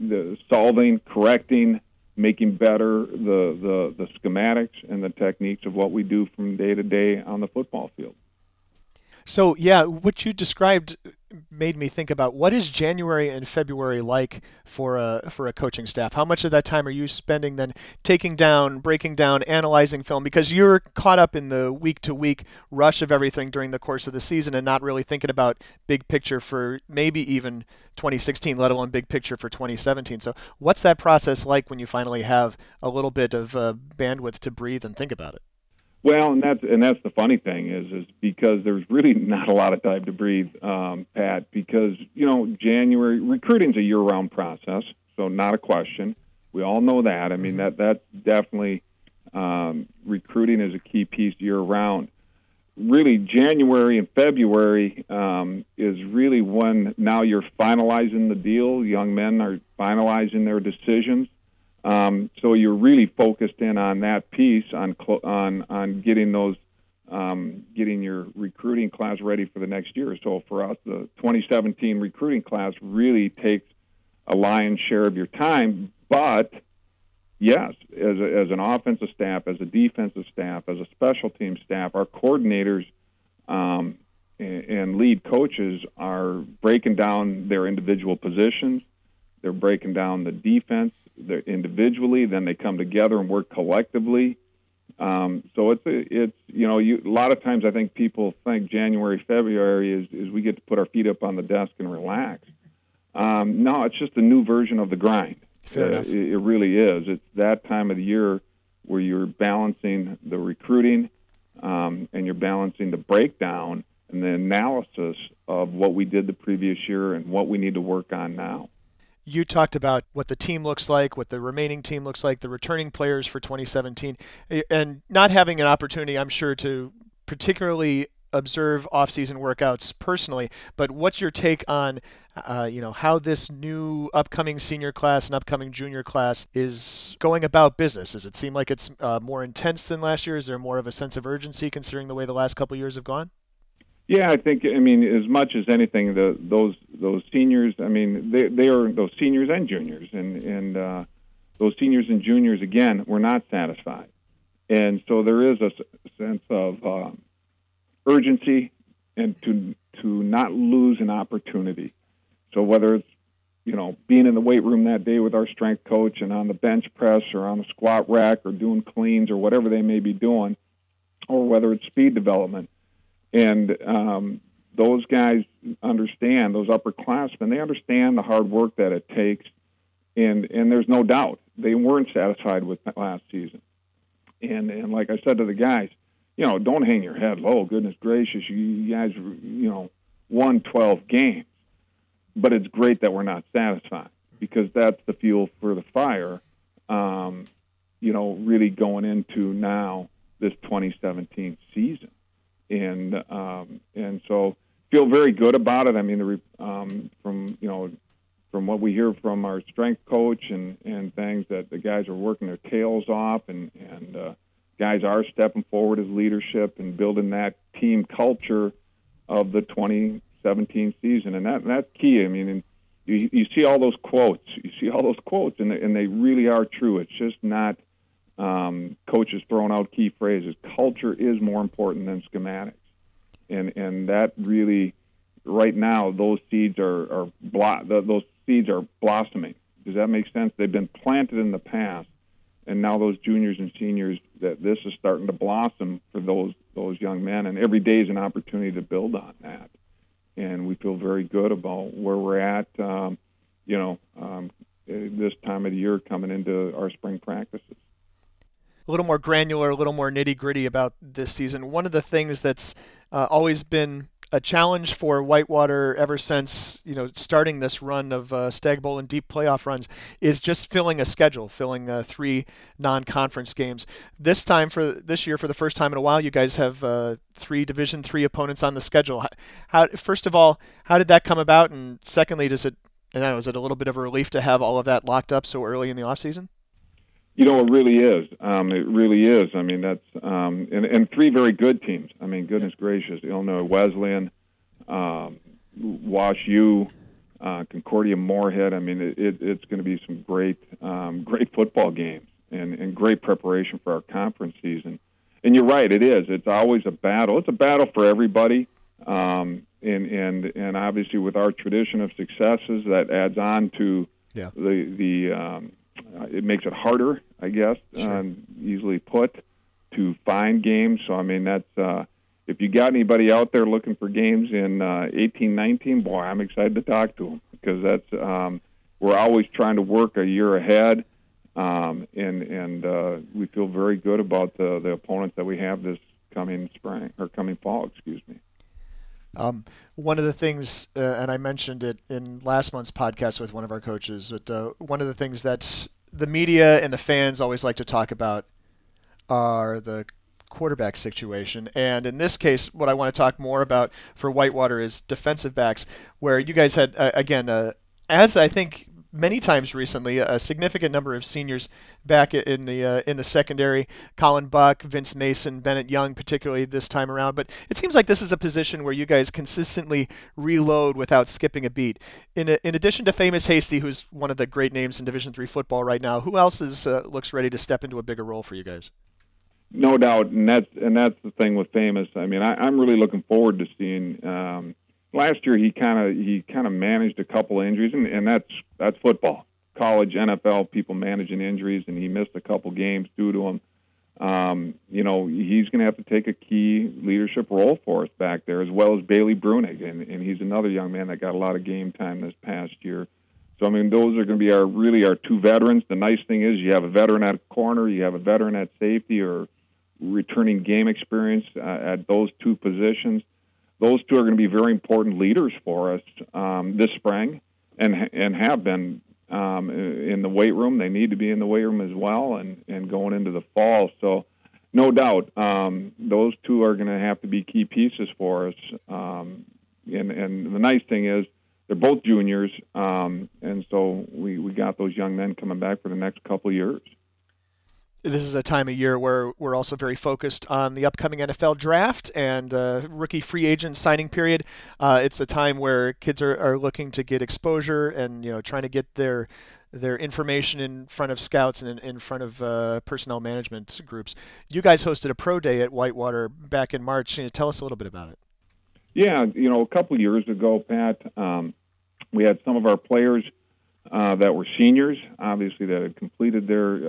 the solving, correcting, making better the, the, the schematics and the techniques of what we do from day to day on the football field. So, yeah, what you described made me think about what is January and February like for a for a coaching staff? How much of that time are you spending then taking down, breaking down, analyzing film because you're caught up in the week to week rush of everything during the course of the season and not really thinking about big picture for maybe even 2016, let alone big picture for 2017. So, what's that process like when you finally have a little bit of uh, bandwidth to breathe and think about it? Well, and that's and that's the funny thing is is because there's really not a lot of time to breathe, um, Pat. Because you know January recruiting's a year-round process, so not a question. We all know that. I mean that that definitely um, recruiting is a key piece year-round. Really, January and February um, is really when now you're finalizing the deal. Young men are finalizing their decisions. Um, so you're really focused in on that piece, on on on getting those, um, getting your recruiting class ready for the next year. So for us, the 2017 recruiting class really takes a lion's share of your time. But yes, as a, as an offensive staff, as a defensive staff, as a special team staff, our coordinators um, and, and lead coaches are breaking down their individual positions. They're breaking down the defense individually, then they come together and work collectively. Um, so it's a, it's you know you, a lot of times I think people think January February is is we get to put our feet up on the desk and relax. Um, no, it's just a new version of the grind. Fair uh, enough. It, it really is. It's that time of the year where you're balancing the recruiting um, and you're balancing the breakdown and the analysis of what we did the previous year and what we need to work on now you talked about what the team looks like, what the remaining team looks like, the returning players for 2017, and not having an opportunity, I'm sure, to particularly observe off-season workouts personally. But what's your take on, uh, you know, how this new upcoming senior class and upcoming junior class is going about business? Does it seem like it's uh, more intense than last year? Is there more of a sense of urgency considering the way the last couple years have gone? Yeah, I think I mean as much as anything, the those those seniors. I mean, they they are those seniors and juniors, and and uh, those seniors and juniors again were not satisfied, and so there is a sense of uh, urgency and to to not lose an opportunity. So whether it's you know being in the weight room that day with our strength coach and on the bench press or on the squat rack or doing cleans or whatever they may be doing, or whether it's speed development and um, those guys understand those upperclassmen. They understand the hard work that it takes, and and there's no doubt they weren't satisfied with last season. And and like I said to the guys, you know, don't hang your head low. Goodness gracious, you, you guys, you know, won 12 games, but it's great that we're not satisfied because that's the fuel for the fire. Um, you know, really going into now this 2017 season and um, and so feel very good about it. I mean, the, um, from you know from what we hear from our strength coach and and things that the guys are working their tails off and and uh, guys are stepping forward as leadership and building that team culture of the 2017 season, and that that's key. I mean, and you you see all those quotes, you see all those quotes, and they, and they really are true. It's just not um, coaches throwing out key phrases. Culture is more important than schematics, and and that really, right now, those seeds are are blo- those seeds are blossoming. Does that make sense? They've been planted in the past, and now those juniors and seniors that this is starting to blossom for those those young men, and every day is an opportunity to build on that. And we feel very good about where we're at. Um, you know, um, this time of the year coming into our spring practices a little more granular, a little more nitty gritty about this season. One of the things that's uh, always been a challenge for Whitewater ever since you know starting this run of uh, Stagg Bowl and deep playoff runs is just filling a schedule, filling uh, three non-conference games. This time for this year, for the first time in a while, you guys have uh, three Division three opponents on the schedule. How, first of all, how did that come about? And secondly, does it? And know, is it a little bit of a relief to have all of that locked up so early in the off season? You know, it really is. Um, it really is. I mean, that's um, and, and three very good teams. I mean, goodness gracious, Illinois Wesleyan, um, Wash U, uh, Concordia Moorhead. I mean, it, it, it's going to be some great, um, great football games and, and great preparation for our conference season. And you're right, it is. It's always a battle. It's a battle for everybody. Um, and and and obviously, with our tradition of successes, that adds on to yeah. the the um, uh, it makes it harder, I guess, sure. um, easily put, to find games. So I mean, that's uh, if you got anybody out there looking for games in uh, 18, 19, boy, I'm excited to talk to them because that's um, we're always trying to work a year ahead, um, and and uh, we feel very good about the the opponents that we have this coming spring or coming fall. Excuse me. Um, one of the things, uh, and I mentioned it in last month's podcast with one of our coaches, but uh, one of the things that the media and the fans always like to talk about are the quarterback situation. And in this case, what I want to talk more about for Whitewater is defensive backs, where you guys had, uh, again, uh, as I think many times recently, a significant number of seniors back in the uh, in the secondary. Colin Buck, Vince Mason, Bennett Young, particularly this time around. But it seems like this is a position where you guys consistently reload without skipping a beat. In a, in addition to Famous Hasty, who's one of the great names in Division three football right now, who else is uh, looks ready to step into a bigger role for you guys? No doubt, and that's and that's the thing with Famous. I mean, I, am really looking forward to seeing. Um, last year he kind of he kind of managed a couple of injuries, and, and that's that's football, college, NFL, people managing injuries, and he missed a couple games due to them. Um, you know, he's going to have to take a key leadership role for us back there, as well as Bailey Brunig, and, and he's another young man that got a lot of game time this past year. So I mean, those are going to be our really our two veterans. The nice thing is you have a veteran at corner, you have a veteran at safety, or returning game experience uh, at those two positions those two are going to be very important leaders for us um, this spring, and and have been um, in the weight room. They need to be in the weight room as well, and and going into the fall. So, no doubt, um, those two are going to have to be key pieces for us. Um, and and the nice thing is they're both juniors, um, and so we we got those young men coming back for the next couple years this is a time of year where we're also very focused on the upcoming NFL draft and uh, rookie free agent signing period. Uh, it's a time where kids are, are looking to get exposure and you know trying to get their their information in front of scouts and in, in front of uh, personnel management groups. You guys hosted a pro day at Whitewater back in March. You tell us a little bit about it? Yeah, you know, a couple years ago, Pat, um, we had some of our players uh, that were seniors, obviously that had completed their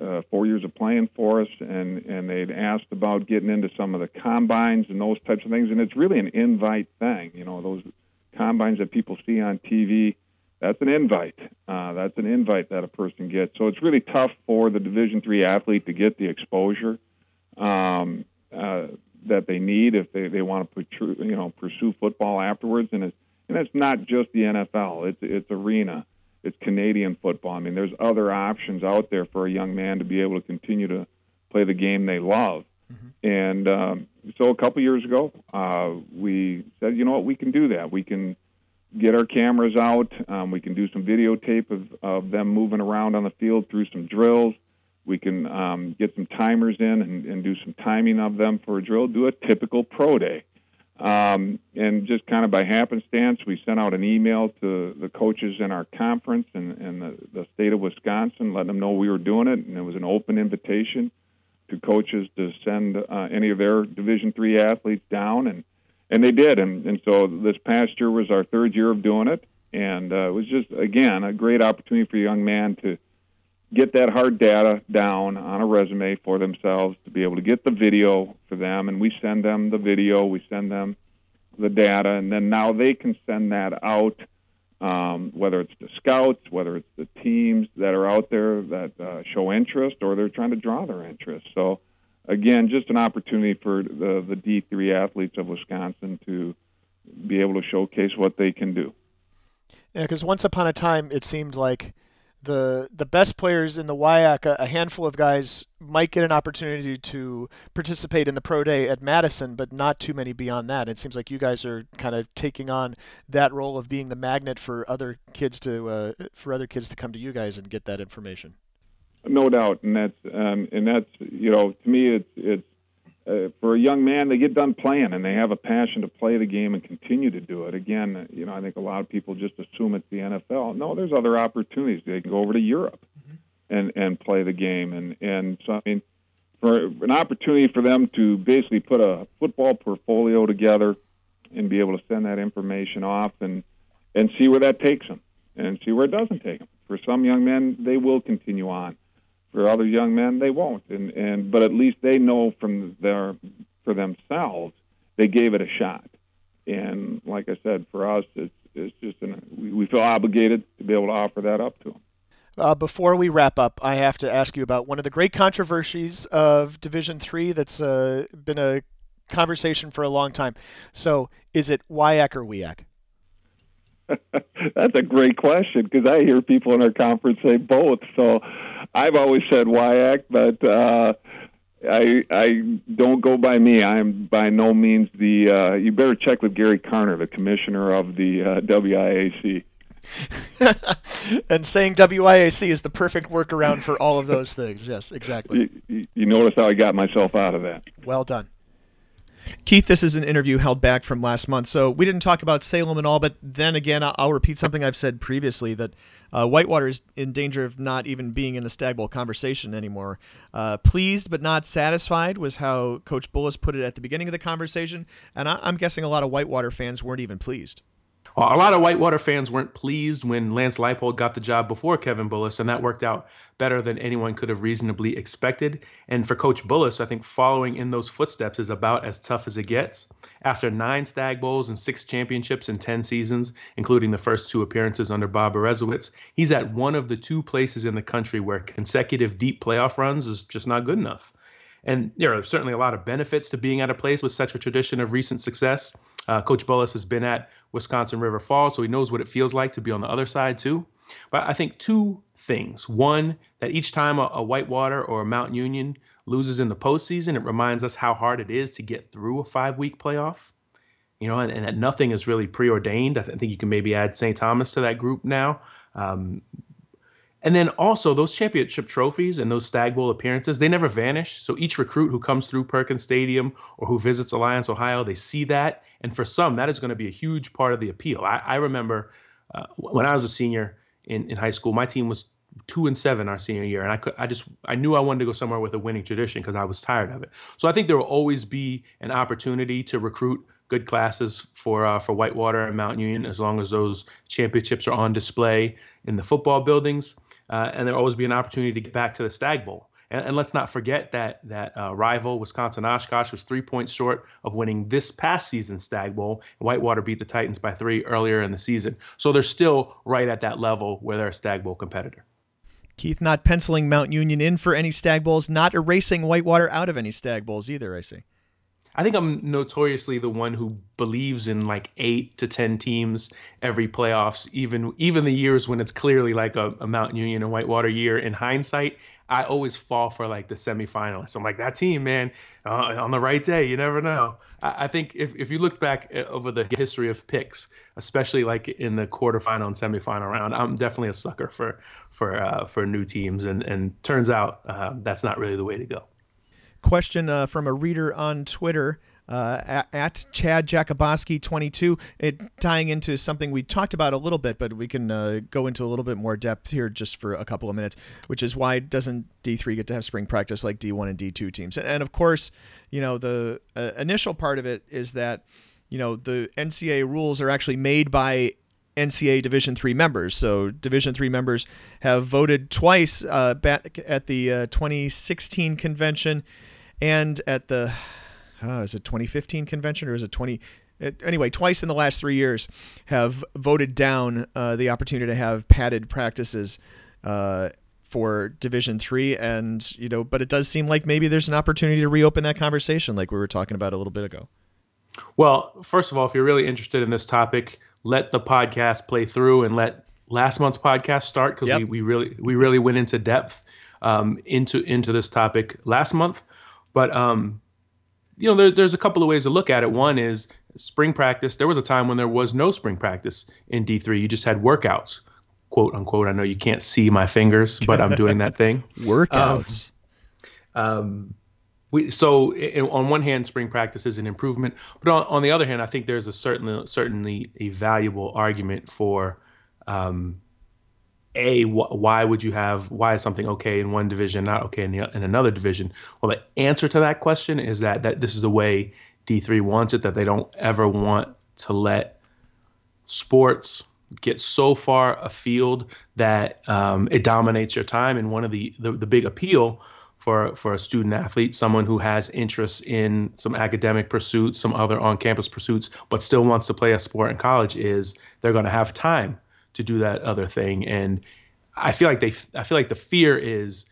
uh, four years of playing for us, and and they'd asked about getting into some of the combines and those types of things. And it's really an invite thing, you know, those combines that people see on TV. That's an invite. Uh, that's an invite that a person gets. So it's really tough for the Division three athlete to get the exposure um, uh, that they need if they, they want to put, you know pursue football afterwards. And it's and it's not just the NFL. It's it's arena it's Canadian football. I mean, there's other options out there for a young man to be able to continue to play the game they love. Mm-hmm. And um, so a couple years ago, uh, we said, you know what, we can do that. We can get our cameras out. Um, we can do some videotape of, of them moving around on the field through some drills. We can um, get some timers in and, and do some timing of them for a drill. Do a typical pro day. Um, and just kind of by happenstance, we sent out an email to the coaches in our conference and, and the, the state of Wisconsin, letting them know we were doing it, and it was an open invitation to coaches to send uh, any of their Division three athletes down, and and they did, and and so this past year was our third year of doing it, and uh, it was just again a great opportunity for a young man to get that hard data down on a resume for themselves to be able to get the video for them. And we send them the video we send them the data and then now they can send that out um, whether it's the scouts whether it's the teams that are out there that uh, show interest or they're trying to draw their interest. So again just an opportunity for the, the d3 athletes of wisconsin to be able to showcase what they can do. Yeah because once upon a time it seemed like the the best players in the WIAC, a, handful of guys might get an opportunity to participate in the pro day at Madison, but not too many beyond that. It seems like you guys are kind of taking on that role of being the magnet for other kids to uh, for other kids to come to you guys and get that information. No doubt, and that's um, and that's you know to me it's it's uh, for a young man, they get done playing and they have a passion to play the game and continue to do it. Again, you know, I think a lot of people just assume it's the NFL. No, there's other opportunities. They can go over to Europe mm-hmm. and and play the game. And and so I mean, for an opportunity for them to basically put a football portfolio together and be able to send that information off and and see where that takes them and see where it doesn't take them. For some young men, they will continue on for other young men, they won't. And and but at least they know from their for themselves they gave it a shot. And like I said, for us, it's it's just an, we, feel obligated to be able to offer that up to them. Uh, before we wrap up, I have to ask you about one of the great controversies of Division Three. That's uh, been a conversation for a long time. So, is it Wyack or WEAC? That's a great question because I hear people in our conference say both. So I've always said WIAC, but uh, I I don't go by me. I'm by no means the. Uh, you better check with Gary Karner, the commissioner of the uh, WIAC. and saying WIAC is the perfect workaround for all of those things. Yes, exactly. You, you notice how I got myself out of that. Well done. Keith, this is an interview held back from last month, so we didn't talk about Salem at all. But then again, I'll repeat something I've said previously that uh, Whitewater is in danger of not even being in the Stagg Bowl conversation anymore. Uh, pleased but not satisfied was how Coach Bullis put it at the beginning of the conversation, and I- I'm guessing a lot of Whitewater fans weren't even pleased. A lot of Whitewater fans weren't pleased when Lance Leipold got the job before Kevin Bullis, and that worked out better than anyone could have reasonably expected. And for Coach Bullis, I think following in those footsteps is about as tough as it gets. After nine Stagg Bowls and six championships in 10 seasons, including the first two appearances under Bob Berezowitz, he's at one of the two places in the country where consecutive deep playoff runs is just not good enough. And there are certainly a lot of benefits to being at a place with such a tradition of recent success. Uh, Coach Bullis has been at Wisconsin River Falls, so he knows what it feels like to be on the other side too. But I think two things. One, that each time a, a Whitewater or a Mount Union loses in the postseason, it reminds us how hard it is to get through a five week playoff. You know, and, and that nothing is really preordained. I, th- I think you can maybe add St. Thomas to that group now. Um, and then also those championship trophies and those Stagg Bowl appearances, they never vanish. So each recruit who comes through Perkins Stadium or who visits Alliance, Ohio, they see that. And for some, that is going to be a huge part of the appeal. I, I remember uh, when I was a senior in, in high school, my team was two and seven our senior year, and I could I just I knew I wanted to go somewhere with a winning tradition because I was tired of it. So I think there will always be an opportunity to recruit good classes for uh, for Whitewater and Mount Union as long as those championships are on display in the football buildings uh, and there'll always be an opportunity to get back to the Stagg Bowl. And, and let's not forget that that uh, rival Wisconsin Oshkosh was three points short of winning this past season's Stagg Bowl. Whitewater beat the Titans by three earlier in the season, so they're still right at that level where they're a Stagg Bowl competitor. Keith not penciling Mount Union in for any Stagg Bowls, not erasing Whitewater out of any Stagg Bowls either. I see. I think I'm notoriously the one who believes in like eight to ten teams every playoffs, even even the years when it's clearly like a, a Mount Union and Whitewater year. In hindsight, I always fall for like the semifinalists. I'm like that team, man, uh, on the right day, you never know. I, I, think if if you look back uh, over the history of picks, especially like in the quarterfinal and semifinal round, I'm definitely a sucker for for uh, for new teams, and and turns out uh, that's not really the way to go question uh, from a reader on Twitter. uh, at, Chad Jacoboski 22. It tying into something we talked about a little bit, but we can uh, go into a little bit more depth here just for a couple of minutes, which is why doesn't D3 get to have spring practice like D1 and D2 teams? And, of course, you know, the uh, initial part of it is that, you know, the NCAA rules are actually made by NCAA Division three members. So Division three members have voted twice uh, back at the uh, 2016 convention and at the uh, is it 2015 convention or is it 20? Anyway, twice in the last three years have voted down uh, the opportunity to have padded practices uh, for Division three, and you know, but it does seem like maybe there's an opportunity to reopen that conversation, like we were talking about a little bit ago. Well, first of all, if you're really interested in this topic, let the podcast play through and let last month's podcast start because yep. we, we really we really went into depth um, into into this topic last month. But um, you know, there, there's a couple of ways to look at it. One is spring practice. There was a time when there was no spring practice in D3. You just had workouts, quote unquote. I know you can't see my fingers, but I'm doing that thing. workouts. Um, um, we, so it, on one hand, spring practice is an improvement, but on, on the other hand, I think there's a certain certainly a valuable argument for um, a wh- why would you have why is something okay in one division not okay in, the, in another division? Well the answer to that question is that that this is the way d3 wants it that they don't ever want to let sports get so far afield that um, it dominates your time. And one of the, the, the big appeal for for a student athlete, someone who has interests in some academic pursuits, some other on-campus pursuits, but still wants to play a sport in college, is they're going to have time to do that other thing. And I feel like they, I feel like the fear is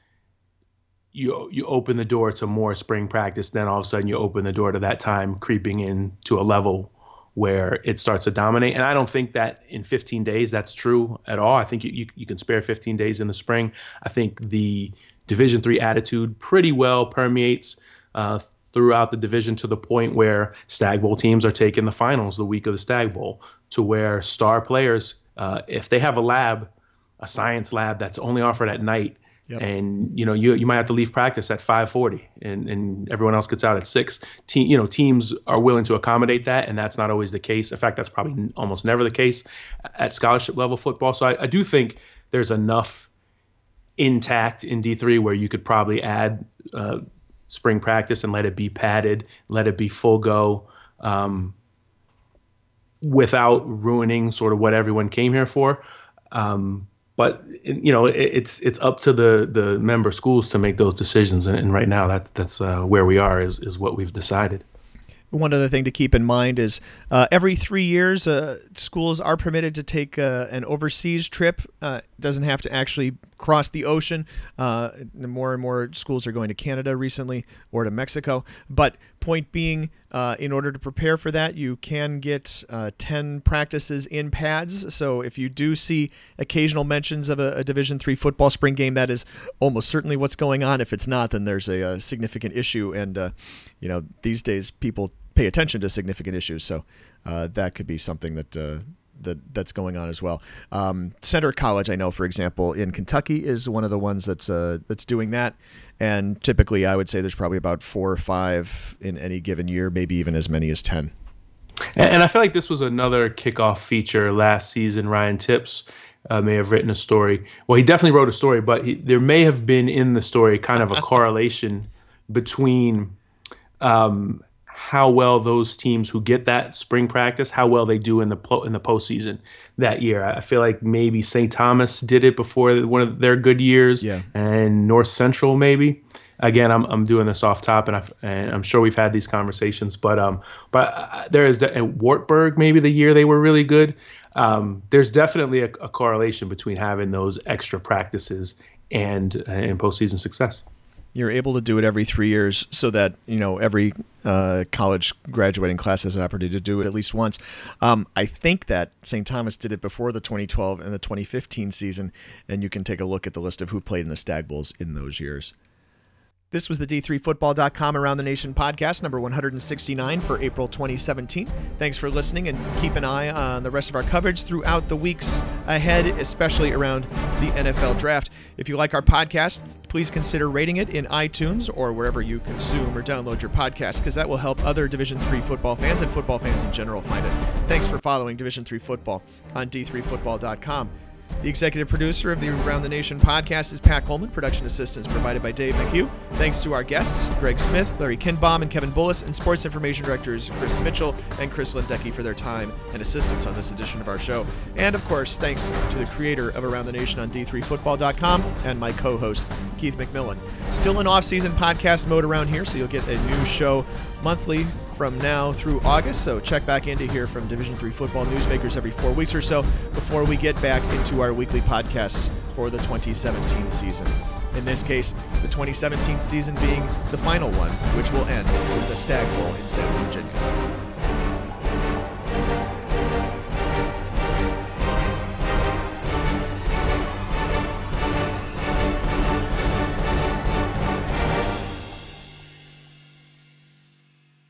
you you open the door to more spring practice, then all of a sudden you open the door to that time creeping in to a level where it starts to dominate. And I don't think that in 15 days that's true at all. I think you, you, you can spare 15 days in the spring. I think the Division three attitude pretty well permeates uh, throughout the division to the point where Stagg Bowl teams are taking the finals the week of the Stagg Bowl, to where star players, uh, if they have a lab, a science lab that's only offered at night, Yep. and you know you you might have to leave practice at 5:40 and and everyone else gets out at 6 Te- you know teams are willing to accommodate that and that's not always the case. In fact that's probably almost never the case at scholarship level football. So I, I do think there's enough intact in D3 where you could probably add uh, spring practice and let it be padded, let it be full go. Um, without ruining sort of what everyone came here for. Um, but you know, it, it's it's up to the the member schools to make those decisions, and, and right now that's that's uh, where we are is is what we've decided. One other thing to keep in mind is uh, every three years, uh, schools are permitted to take uh, an overseas trip. Uh, doesn't have to actually cross the ocean. Uh, more and more schools are going to Canada recently or to Mexico. But point being, uh, in order to prepare for that, you can get 10 practices in pads. So if you do see occasional mentions of a, a Division three football spring game, that is almost certainly what's going on. If it's not, then there's a, a significant issue. And, you know, these days people pay attention to significant issues. So uh, that could be something that uh, that that's going on as well. Um, Centre College, I know, for example, in Kentucky, is one of the ones that's uh, that's doing that. And typically, I would say there's probably about four or five in any given year, maybe even as many as ten. And I feel like this was another kickoff feature last season. Ryan Tipps uh, may have written a story. Well, he definitely wrote a story, but he, there may have been in the story kind of a correlation between um, how well those teams who get that spring practice, how well they do in the po- in the postseason that year. I feel like maybe St. Thomas did it before one of their good years, yeah. and North Central maybe. Again, I'm, I'm doing this off top, and, i and I'm sure we've had these conversations, but um, but uh, there is the, Wartburg maybe the year they were really good. Um, there's definitely a, a correlation between having those extra practices and and postseason success you're able to do it every three years so that you know every uh, college graduating class has an opportunity to do it at least once. Um, i think that st thomas did it before the 2012 and the 2015 season and you can take a look at the list of who played in the stagg bowls in those years this was the D3Football.com Around the Nation podcast, number 169 for April 2017. Thanks for listening and keep an eye on the rest of our coverage throughout the weeks ahead, especially around the NFL draft. If you like our podcast, please consider rating it in iTunes or wherever you consume or download your podcast because that will help other Division 3 football fans and football fans in general find it. Thanks for following Division 3 football on d3football.com. The executive producer of the Around the Nation podcast is Pat Coleman. Production assistance provided by Dave McHugh. Thanks to our guests, Greg Smith, Larry Kindbom, and Kevin Bullis, and sports information directors Chris Mitchell and Chris Lindecki for their time and assistance on this edition of our show. And of course, thanks to the creator of Around the Nation on D3Football.com and my co host, Keith McMillan. Still in off season podcast mode around here, so you'll get a new show monthly from now through August. So check back in to hear from Division Three football newsmakers every four weeks or so before we get back into our weekly podcasts for the 2017 season. In this case, the 2017 season being the final one, which will end with the Stagg Bowl in Salem, Virginia.